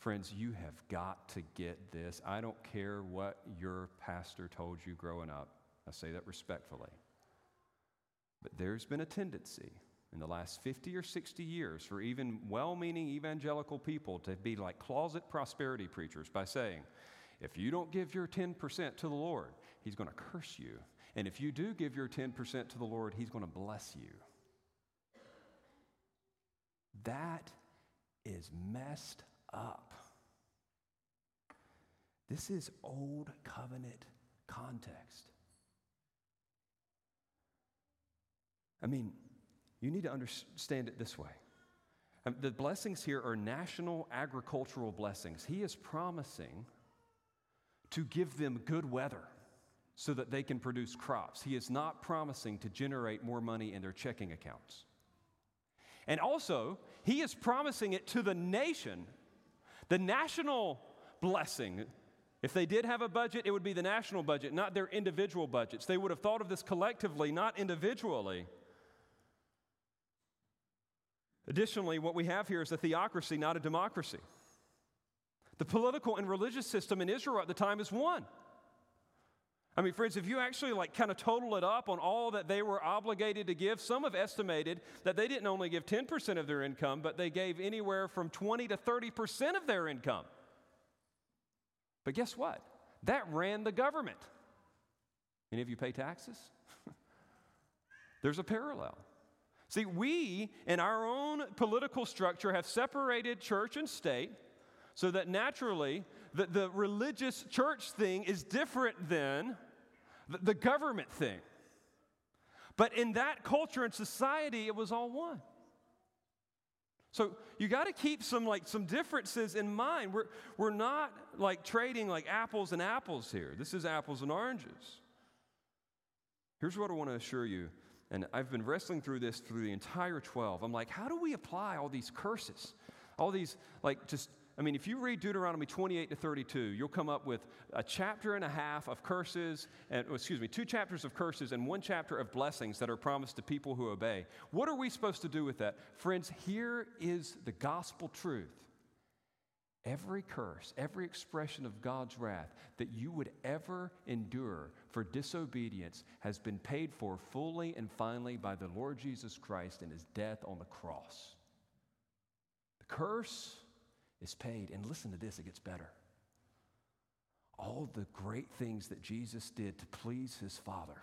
Friends, you have got to get this. I don't care what your pastor told you growing up. I say that respectfully. But there's been a tendency in the last 50 or 60 years for even well meaning evangelical people to be like closet prosperity preachers by saying, if you don't give your 10% to the Lord, He's going to curse you. And if you do give your 10% to the Lord, He's going to bless you. That is messed up. This is old covenant context. I mean, you need to understand it this way. Um, the blessings here are national agricultural blessings. He is promising to give them good weather so that they can produce crops. He is not promising to generate more money in their checking accounts. And also, he is promising it to the nation, the national blessing. If they did have a budget, it would be the national budget, not their individual budgets. They would have thought of this collectively, not individually. Additionally, what we have here is a theocracy, not a democracy. The political and religious system in Israel at the time is one. I mean, friends, if you actually like kind of total it up on all that they were obligated to give, some have estimated that they didn't only give 10% of their income, but they gave anywhere from 20 to 30% of their income. But guess what? That ran the government. Any of you pay taxes? <laughs> There's a parallel. See, we in our own political structure have separated church and state so that naturally the, the religious church thing is different than the, government thing. But in that culture and society, it was all one. So you got to keep some like some differences in mind. We're, we're not like trading like apples and apples here. This is apples and oranges. Here's what I want to assure you. And I've been wrestling through this through the entire 12. I'm like, how do we apply all these curses? All these, like, just I mean, if you read Deuteronomy 28 to 32, you'll come up with a chapter and a half of curses, and oh, excuse me, two chapters of curses and one chapter of blessings that are promised to people who obey. What are we supposed to do with that? Friends, here is the gospel truth. Every curse, every expression of God's wrath that you would ever endure for disobedience has been paid for fully and finally by the Lord Jesus Christ in his death on the cross. The curse, is paid. And listen to this, it gets better. All the great things that Jesus did to please his Father,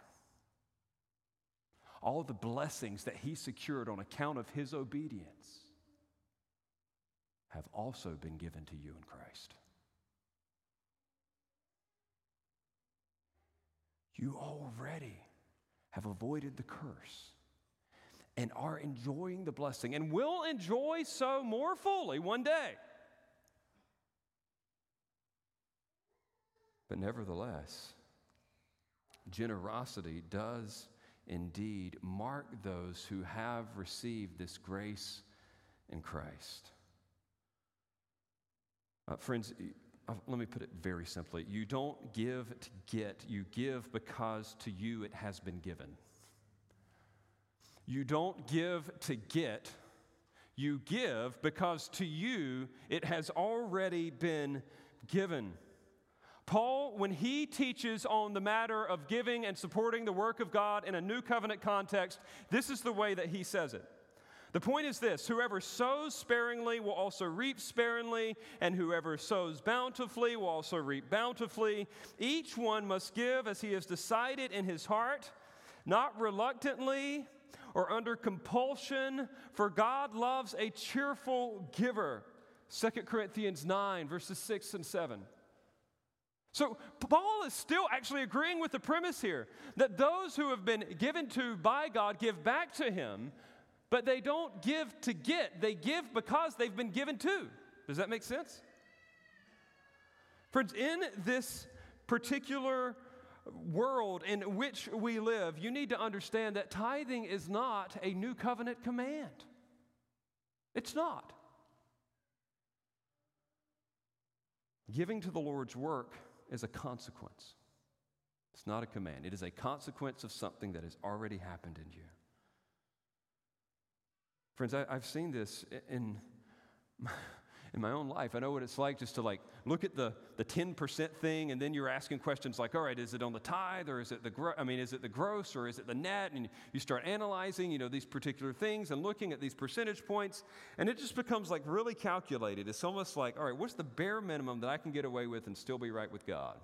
all the blessings that he secured on account of his obedience, have also been given to you in Christ. You already have avoided the curse and are enjoying the blessing and will enjoy so more fully one day. But nevertheless, generosity does indeed mark those who have received this grace in Christ. Uh, friends, uh, let me put it very simply. You don't give to get, you give because to you it has been given. You don't give to get, you give because to you it has already been given. Paul, when he teaches on the matter of giving and supporting the work of God in a new covenant context, this is the way that he says it. The point is this whoever sows sparingly will also reap sparingly, and whoever sows bountifully will also reap bountifully. Each one must give as he has decided in his heart, not reluctantly or under compulsion, for God loves a cheerful giver. 2 Corinthians 9, verses 6 and 7. So, Paul is still actually agreeing with the premise here that those who have been given to by God give back to Him, but they don't give to get, they give because they've been given to. Does that make sense? Friends, in this particular world in which we live, you need to understand that tithing is not a new covenant command. It's not. Giving to the Lord's work is a consequence. It's not a command, it is a consequence of something that has already happened in you. Friends, I, have seen this in, in my own life. I know what it's like just to like look at the, the 10% thing and then you're asking questions like, all right, is it on the tithe or is it the, gro- I mean, is it the gross or is it the net? And you start analyzing, you know, these particular things and looking at these percentage points and it just becomes like really calculated. It's almost like, all right, what's the bare minimum that I can get away with and still be right with God?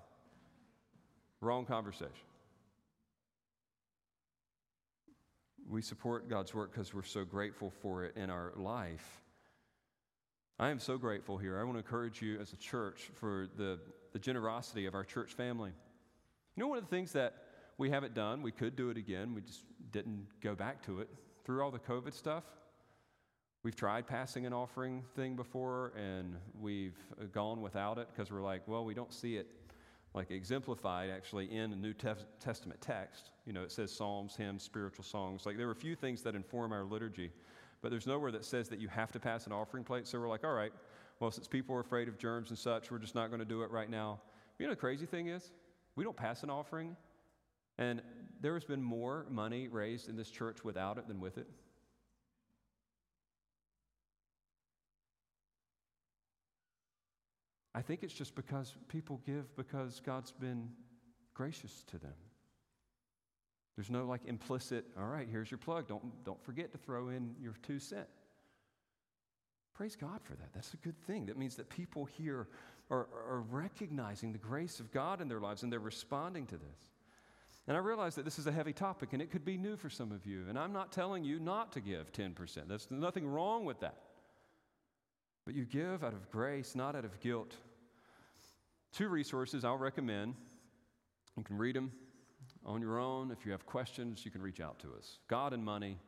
Wrong conversation. We support God's work because we're so grateful for it in our life. I am so grateful here. I want to encourage you as a church for the, the generosity of our church family. You know, one of the things that we haven't done, we could do it again, we just didn't go back to it. Through all the COVID stuff, we've tried passing an offering thing before and we've gone without it because we're like, well, we don't see it like exemplified actually in the New Testament text. You know, it says psalms, hymns, spiritual songs. Like there were a few things that inform our liturgy but there's nowhere that says that you have to pass an offering plate. So we're like, all right, well, since people are afraid of germs and such, we're just not going to do it right now. You know, the crazy thing is, we don't pass an offering, and there has been more money raised in this church without it than with it. I think it's just because people give because God's been gracious to them. There's no like implicit, all right, here's your plug. Don't, don't forget to throw in your two cent. Praise God for that. That's a good thing. That means that people here are, are recognizing the grace of God in their lives and they're responding to this. And I realize that this is a heavy topic and it could be new for some of you. And I'm not telling you not to give 10%. There's nothing wrong with that. But you give out of grace, not out of guilt. Two resources I'll recommend. You can read them on your own. If you have questions, you can reach out to us. God and Money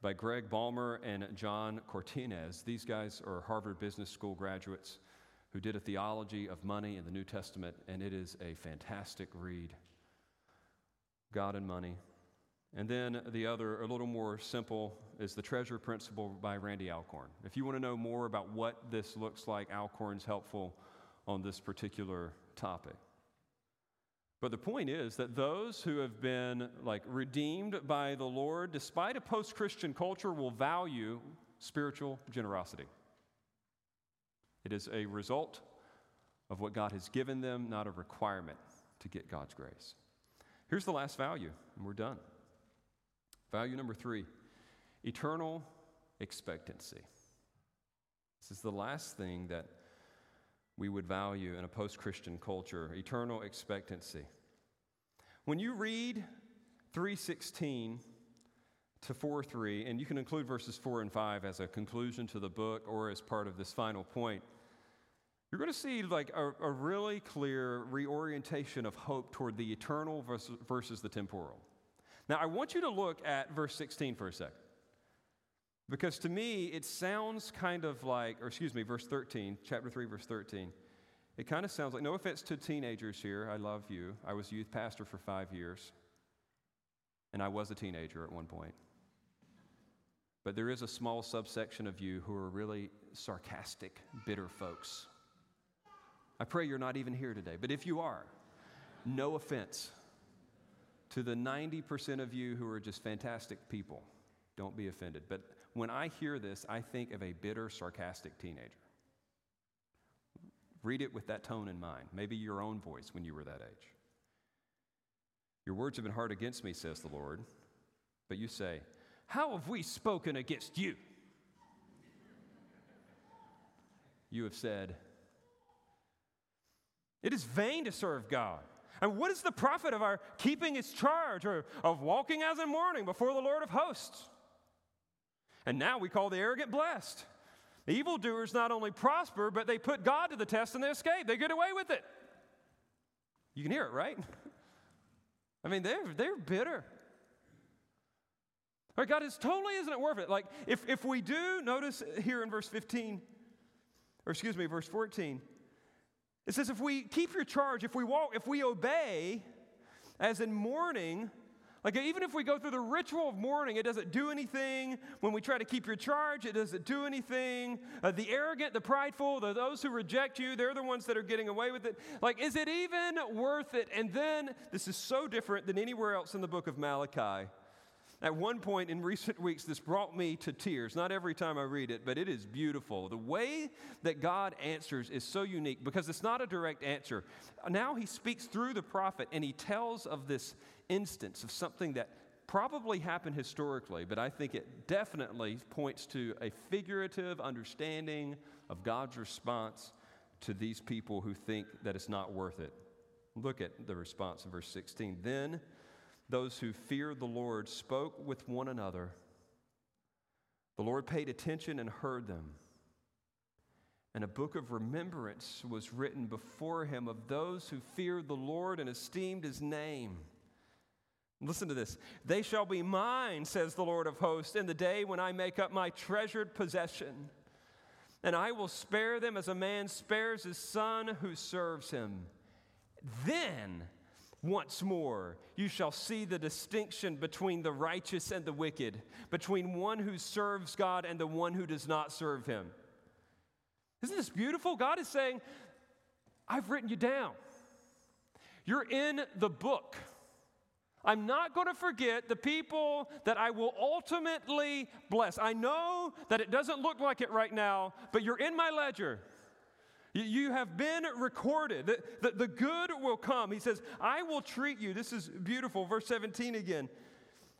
by Greg Baumer and John Cortines. These guys are Harvard Business School graduates who did a theology of money in the New Testament, and it is a fantastic read. God and Money. And then the other, a little more simple, is The Treasure Principle by Randy Alcorn. If you want to know more about what this looks like, Alcorn's helpful on this particular topic. But the point is that those who have been like redeemed by the Lord, despite a post Christian culture, will value spiritual generosity. It is a result of what God has given them, not a requirement to get God's grace. Here's the last value, and we're done. Value number three eternal expectancy. This is the last thing that we would value in a post Christian culture eternal expectancy. When you read 316 to 4 3, and you can include verses 4 and 5 as a conclusion to the book or as part of this final point, you're going to see like a, a really clear reorientation of hope toward the eternal versus, versus the temporal. Now, I want you to look at verse 16 for a second. Because to me, it sounds kind of like, or excuse me, verse 13, chapter 3, verse 13. It kind of sounds like, no offense to teenagers here, I love you. I was youth pastor for five years, and I was a teenager at one point. But there is a small subsection of you who are really sarcastic, bitter folks. I pray you're not even here today, but if you are, no offense to the 90% of you who are just fantastic people. Don't be offended. But when I hear this, I think of a bitter, sarcastic teenager. Read it with that tone in mind, maybe your own voice when you were that age. Your words have been hard against me, says the Lord. But you say, How have we spoken against you? You have said, It is vain to serve God. And what is the profit of our keeping his charge or of walking as in mourning before the Lord of hosts? And now we call the arrogant blessed. The evildoers not only prosper, but they put God to the test and they escape. They get away with it. You can hear it, right? <laughs> I mean, they're, they're bitter. All right, God is totally isn't it worth it? Like, if, if we do, notice here in verse 15, or excuse me, verse 14, it says, if we keep your charge, if we walk, if we obey, as in mourning, like, even if we go through the ritual of mourning, it doesn't do anything. When we try to keep your charge, it doesn't do anything. Uh, the arrogant, the prideful, the, those who reject you, they're the ones that are getting away with it. Like, is it even worth it? And then, this is so different than anywhere else in the book of Malachi. At one point in recent weeks, this brought me to tears. Not every time I read it, but it is beautiful. The way that God answers is so unique because it's not a direct answer. Now he speaks through the prophet and he tells of this instance of something that probably happened historically, but I think it definitely points to a figurative understanding of God's response to these people who think that it's not worth it. Look at the response in verse 16. Then those who feared the Lord spoke with one another. The Lord paid attention and heard them. And a book of remembrance was written before him of those who feared the Lord and esteemed his name. Listen to this. They shall be mine, says the Lord of hosts, in the day when I make up my treasured possession. And I will spare them as a man spares his son who serves him. Then once more, you shall see the distinction between the righteous and the wicked, between one who serves God and the one who does not serve him. Isn't this beautiful? God is saying, I've written you down. You're in the book. I'm not going to forget the people that I will ultimately bless. I know that it doesn't look like it right now, but you're in my ledger. You have been recorded. The, the, the, good will come. He says, I will treat you. This is beautiful. Verse 17 again.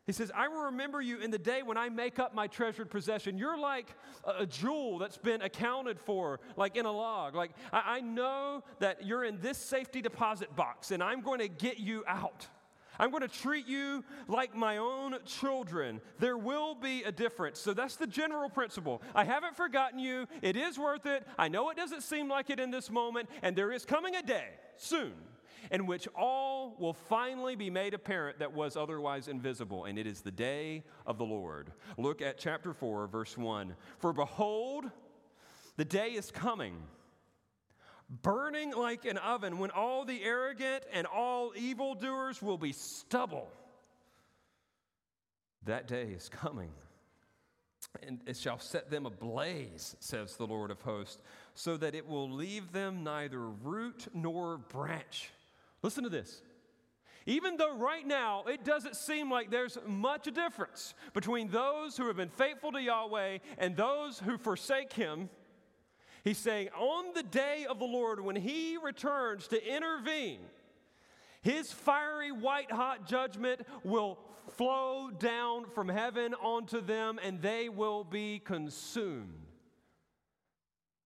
He says, I will remember you in the day when I make up my treasured possession. You're like a, jewel that's been accounted for, like in a log. Like, I, I know that you're in this safety deposit box, and I'm going to get you out. I'm going to treat you like my own children. There will be a difference. So that's the general principle. I haven't forgotten you. It is worth it. I know it doesn't seem like it in this moment, and there is coming a day soon in which all will finally be made apparent that was otherwise invisible, and it is the day of the Lord. Look at chapter 4, verse 1. For behold, the day is coming burning like an oven, when all the arrogant and all evildoers will be stubble. That day is coming, and it shall set them ablaze, says the Lord of hosts, so that it will leave them neither root nor branch. Listen to this. Even though right now it doesn't seem like there's much difference between those who have been faithful to Yahweh and those who forsake Him, He's saying, on the day of the Lord, when He returns to intervene, His fiery, white hot judgment will flow down from heaven onto them and they will be consumed.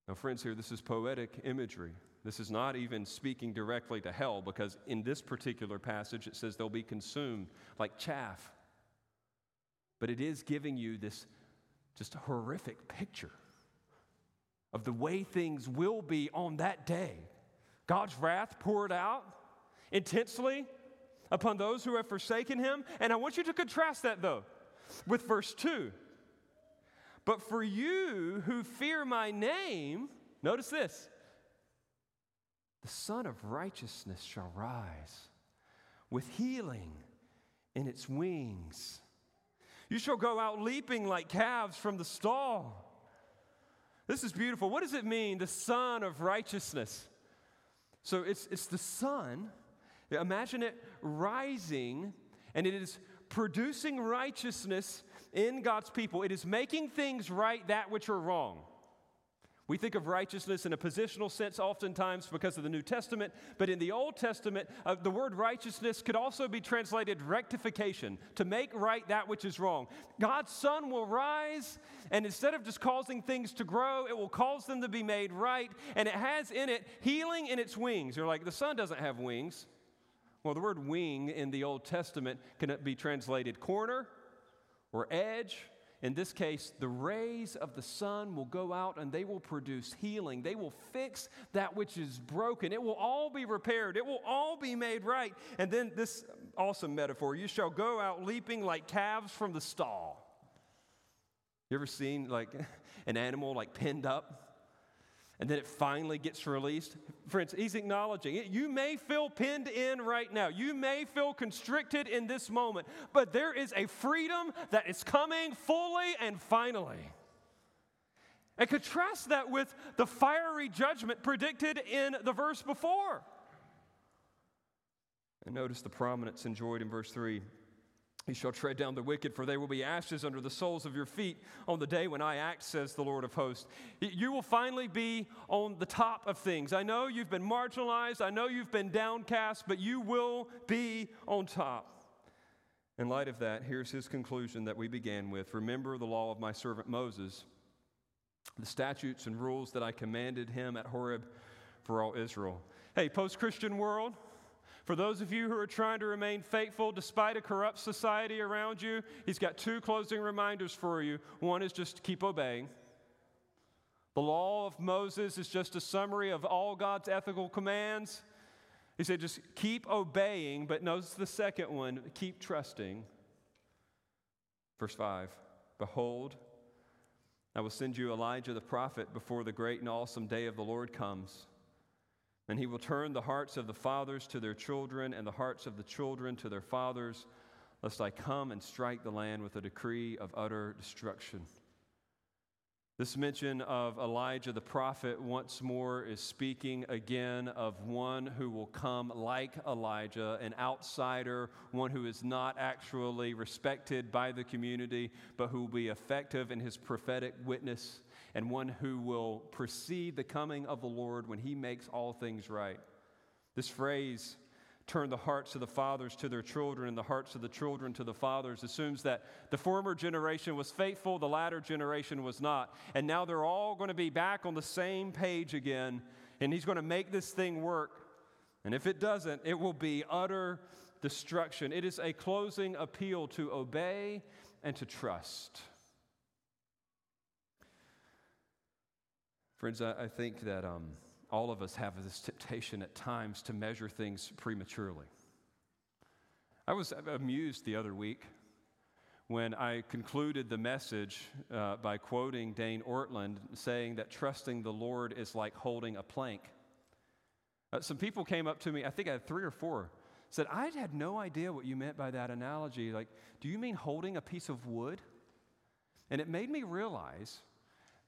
Now, friends, here, this is poetic imagery. This is not even speaking directly to hell because in this particular passage it says they'll be consumed like chaff. But it is giving you this just horrific picture of the way things will be on that day. God's wrath poured out intensely upon those who have forsaken him. And I want you to contrast that, though, with verse 2. But for you who fear my name, notice this the Sun of Righteousness shall rise with healing in its wings. You shall go out leaping like calves from the stall. This is beautiful. What does it mean, the sun of righteousness? So it's, it's the sun. Imagine it rising, and it is producing righteousness in God's people. It is making things right that which are wrong. We think of righteousness in a positional sense oftentimes because of the New Testament, but in the Old Testament, uh, the word righteousness could also be translated rectification, to make right that which is wrong. God's sun will rise, and instead of just causing things to grow, it will cause them to be made right, and it has in it healing in its wings. You're like, the sun doesn't have wings. Well, the word wing in the Old Testament can be translated corner or edge in this case, the rays of the sun will go out and they will produce healing. They will fix that which is broken. It will all be repaired. It will all be made right. And then this awesome metaphor you shall go out leaping like calves from the stall. You ever seen like <laughs> an animal like pinned up? And then it finally gets released. Friends, he's acknowledging it. You may feel pinned in right now. You may feel constricted in this moment, but there is a freedom that is coming fully and finally. And contrast that with the fiery judgment predicted in the verse before. And notice the prominence enjoyed in verse 3. He shall tread down the wicked, for they will be ashes under the soles of your feet on the day when I act, says the Lord of hosts. You will finally be on the top of things. I know you've been marginalized, I know you've been downcast, but you will be on top. In light of that, here's his conclusion that we began with Remember the law of my servant Moses, the statutes and rules that I commanded him at Horeb for all Israel. Hey, post Christian world, for those of you who are trying to remain faithful despite a corrupt society around you, he's got two closing reminders for you. One is just keep obeying. The law of Moses is just a summary of all God's ethical commands. He said, just keep obeying, but notice the second one keep trusting. Verse 5 Behold, I will send you Elijah the prophet before the great and awesome day of the Lord comes. And he will turn the hearts of the fathers to their children, and the hearts of the children to their fathers, lest I come and strike the land with a decree of utter destruction. This mention of Elijah the prophet once more is speaking again of one who will come like Elijah, an outsider, one who is not actually respected by the community, but who will be effective in his prophetic witness and one who will precede the coming of the Lord when he makes all things right. This phrase, turn the hearts of the fathers to their children and the hearts of the children to the fathers, assumes that the former generation was faithful, the latter generation was not. And now they're all going to be back on the same page again, and he's going to make this thing work. And if it doesn't, it will be utter destruction. It is a closing appeal to obey and to trust. Friends, I, I think that um, all of us have this temptation at times to measure things prematurely. I was amused the other week when I concluded the message uh, by quoting Dane Ortlund saying that trusting the Lord is like holding a plank. Uh, some people came up to me, I think I had three or four, said, I had no idea what you meant by that analogy. Like, do you mean holding a piece of wood? And it made me realize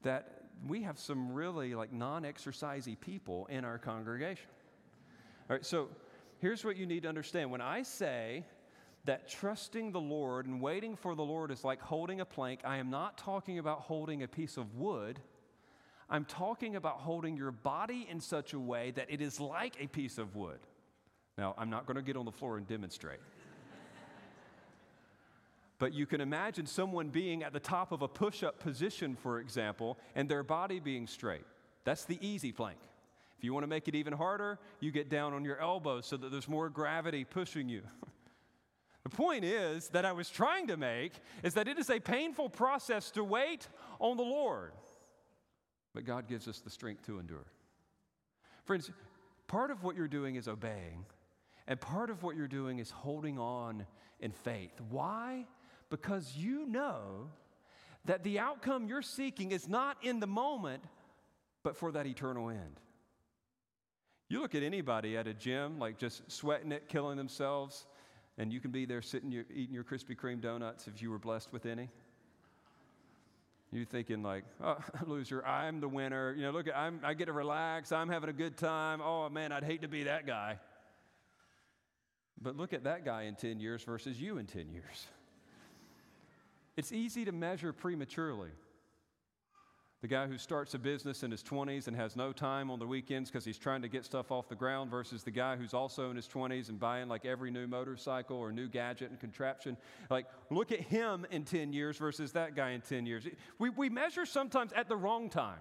that we have some really like non-exercisey people in our congregation. All right, so here's what you need to understand. When I say that trusting the Lord and waiting for the Lord is like holding a plank, I am not talking about holding a piece of wood. I'm talking about holding your body in such a way that it is like a piece of wood. Now, I'm not going to get on the floor and demonstrate. But you can imagine someone being at the top of a push up position, for example, and their body being straight. That's the easy plank. If you want to make it even harder, you get down on your elbows so that there's more gravity pushing you. <laughs> the point is that I was trying to make is that it is a painful process to wait on the Lord but God gives us the strength to endure. Friends, part of what you're doing is obeying, and part of what you're doing is holding on in faith. Why? Because you know that the outcome you're seeking is not in the moment, but for that eternal end. You look at anybody at a gym, like just sweating it, killing themselves, and you can be there sitting, eating your Krispy Kreme donuts if you were blessed with any. You thinking like, oh, <laughs> loser, I'm the winner. You know, look, I'm, I get to relax. I'm having a good time. Oh man, I'd hate to be that guy. But look at that guy in 10 years versus you in 10 years. It's easy to measure prematurely. The guy who starts a business in his 20s and has no time on the weekends because he's trying to get stuff off the ground versus the guy who's also in his 20s and buying like every new motorcycle or new gadget and contraption. Like, look at him in 10 years versus that guy in 10 years. We, we measure sometimes at the wrong time.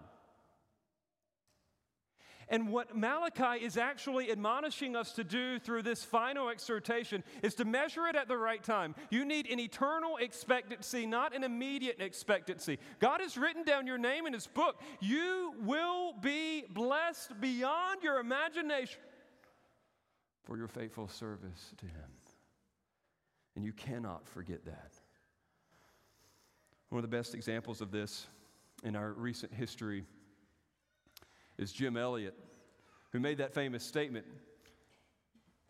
And what Malachi is actually admonishing us to do through this final exhortation is to measure it at the right time. You need an eternal expectancy, not an immediate expectancy. God has written down your name in His book. You will be blessed beyond your imagination for your faithful service to Him. And you cannot forget that. One of the best examples of this in our recent history is Jim Elliot, who made that famous statement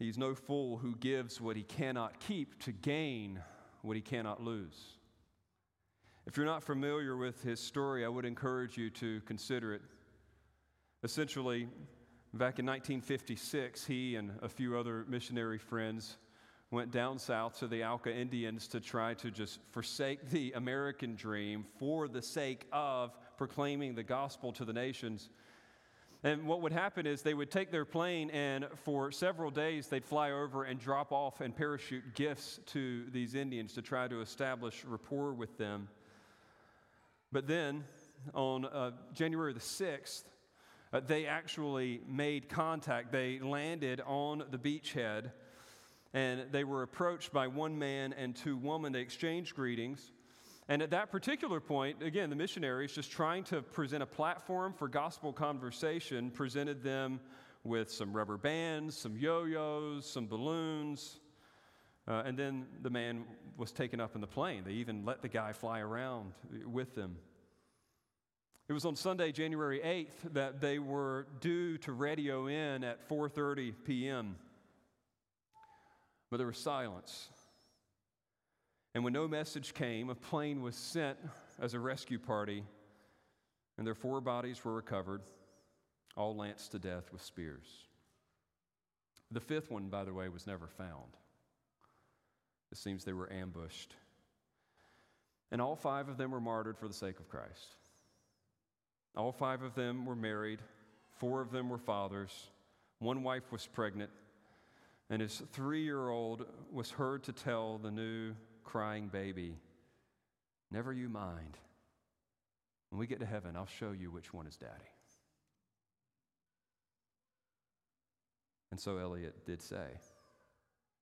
He's no fool who gives what he cannot keep to gain what he cannot lose. If you're not familiar with his story, I would encourage you to consider it. Essentially, back in 1956, he and a few other missionary friends went down south to the Auca Indians to try to just forsake the American dream for the sake of proclaiming the gospel to the nations. And what would happen is they would take their plane, and for several days, they'd fly over and drop off and parachute gifts to these Indians to try to establish rapport with them. But then, on uh, January the 6th, uh, they actually made contact. They landed on the beachhead, and they were approached by one man and two women. They exchanged greetings. And at that particular point, again, the missionaries, just trying to present a platform for gospel conversation, presented them with some rubber bands, some yo yos, some balloons. Uh, and then the man was taken up in the plane. They even let the guy fly around with them. It was on Sunday, January 8th, that they were due to radio in at 4:30 p.m. But there was silence. And when no message came, a plane was sent as a rescue party, and their four bodies were recovered, all lanced to death with spears. The fifth one, by the way, was never found. It seems they were ambushed. And all five of them were martyred for the sake of Christ. All five of them were married, four of them were fathers, one wife was pregnant, and his three year old was heard to tell the new crying baby, Never you mind. When we get to heaven, I'll show you which one is daddy. And so Elliot did say.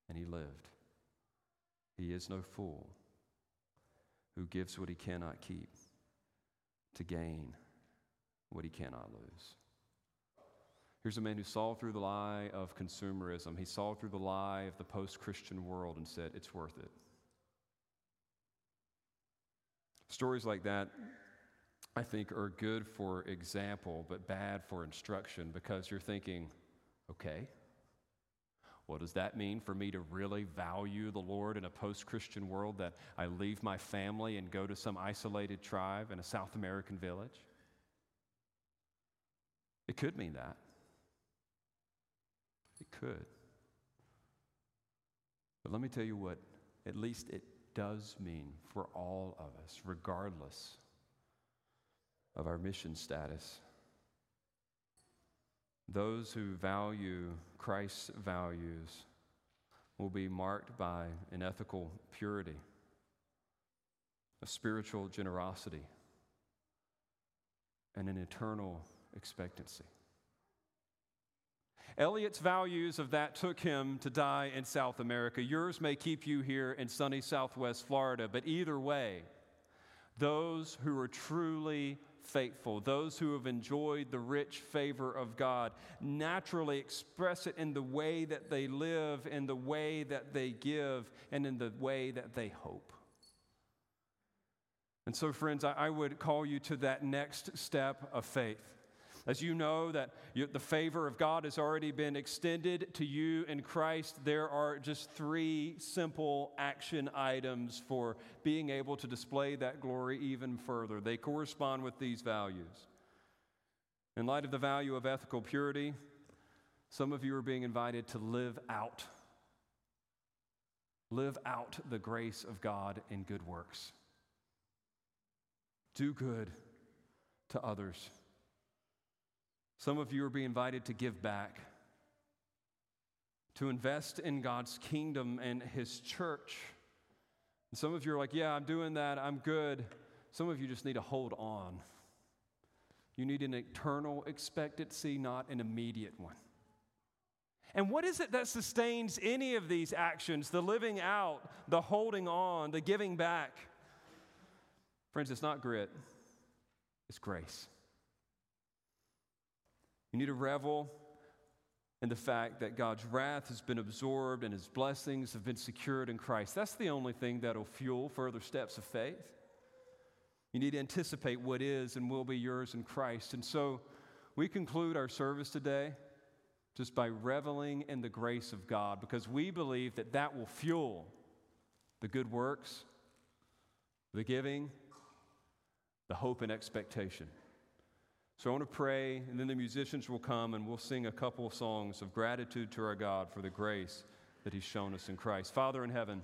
and he lived. He is no fool who gives what he cannot keep to gain what he cannot lose. Here's a man who saw through the lie of consumerism. He saw through the lie of the post Christian world and said, It's worth it. Stories like that, I think, are good for example, but bad for instruction because you're thinking, okay, what does that mean for me to really value the Lord in a post Christian world that I leave my family and go to some isolated tribe in a South American village? It could mean that. It could. But let me tell you what, at least it does mean for all of us, regardless of our mission status. Those who value Christ's values will be marked by an ethical purity, a spiritual generosity, and an eternal expectancy. Elliot's values of that took him to die in South America. Yours may keep you here in sunny southwest Florida, but either way, those who are truly faithful, those who have enjoyed the rich favor of God, naturally express it in the way that they live, in the way that they give, and in the way that they hope. And so, friends, I, would call you to that next step of faith. As you know that you, the favor of God has already been extended to you in Christ, there are just three simple action items for being able to display that glory even further. They correspond with these values. In light of the value of ethical purity, some of you are being invited to live out. Live out the grace of God in good works. Do good to others. Some of you are being invited to give back, to invest in God's kingdom and His church. And some of you are like, Yeah, I'm doing that, I'm good. Some of you just need to hold on. You need an eternal expectancy, not an immediate one. And what is it that sustains any of these actions the living out, the holding on, the giving back? Friends, it's not grit, it's grace. You need to revel in the fact that God's wrath has been absorbed and his blessings have been secured in Christ. That's the only thing that'll fuel further steps of faith. You need to anticipate what is and will be yours in Christ. And so we conclude our service today just by reveling in the grace of God because we believe that that will fuel the good works, the giving, the hope and expectation. So I want to pray, and then the musicians will come and we'll sing a couple of songs of gratitude to our God for the grace that He's shown us in Christ. Father in heaven,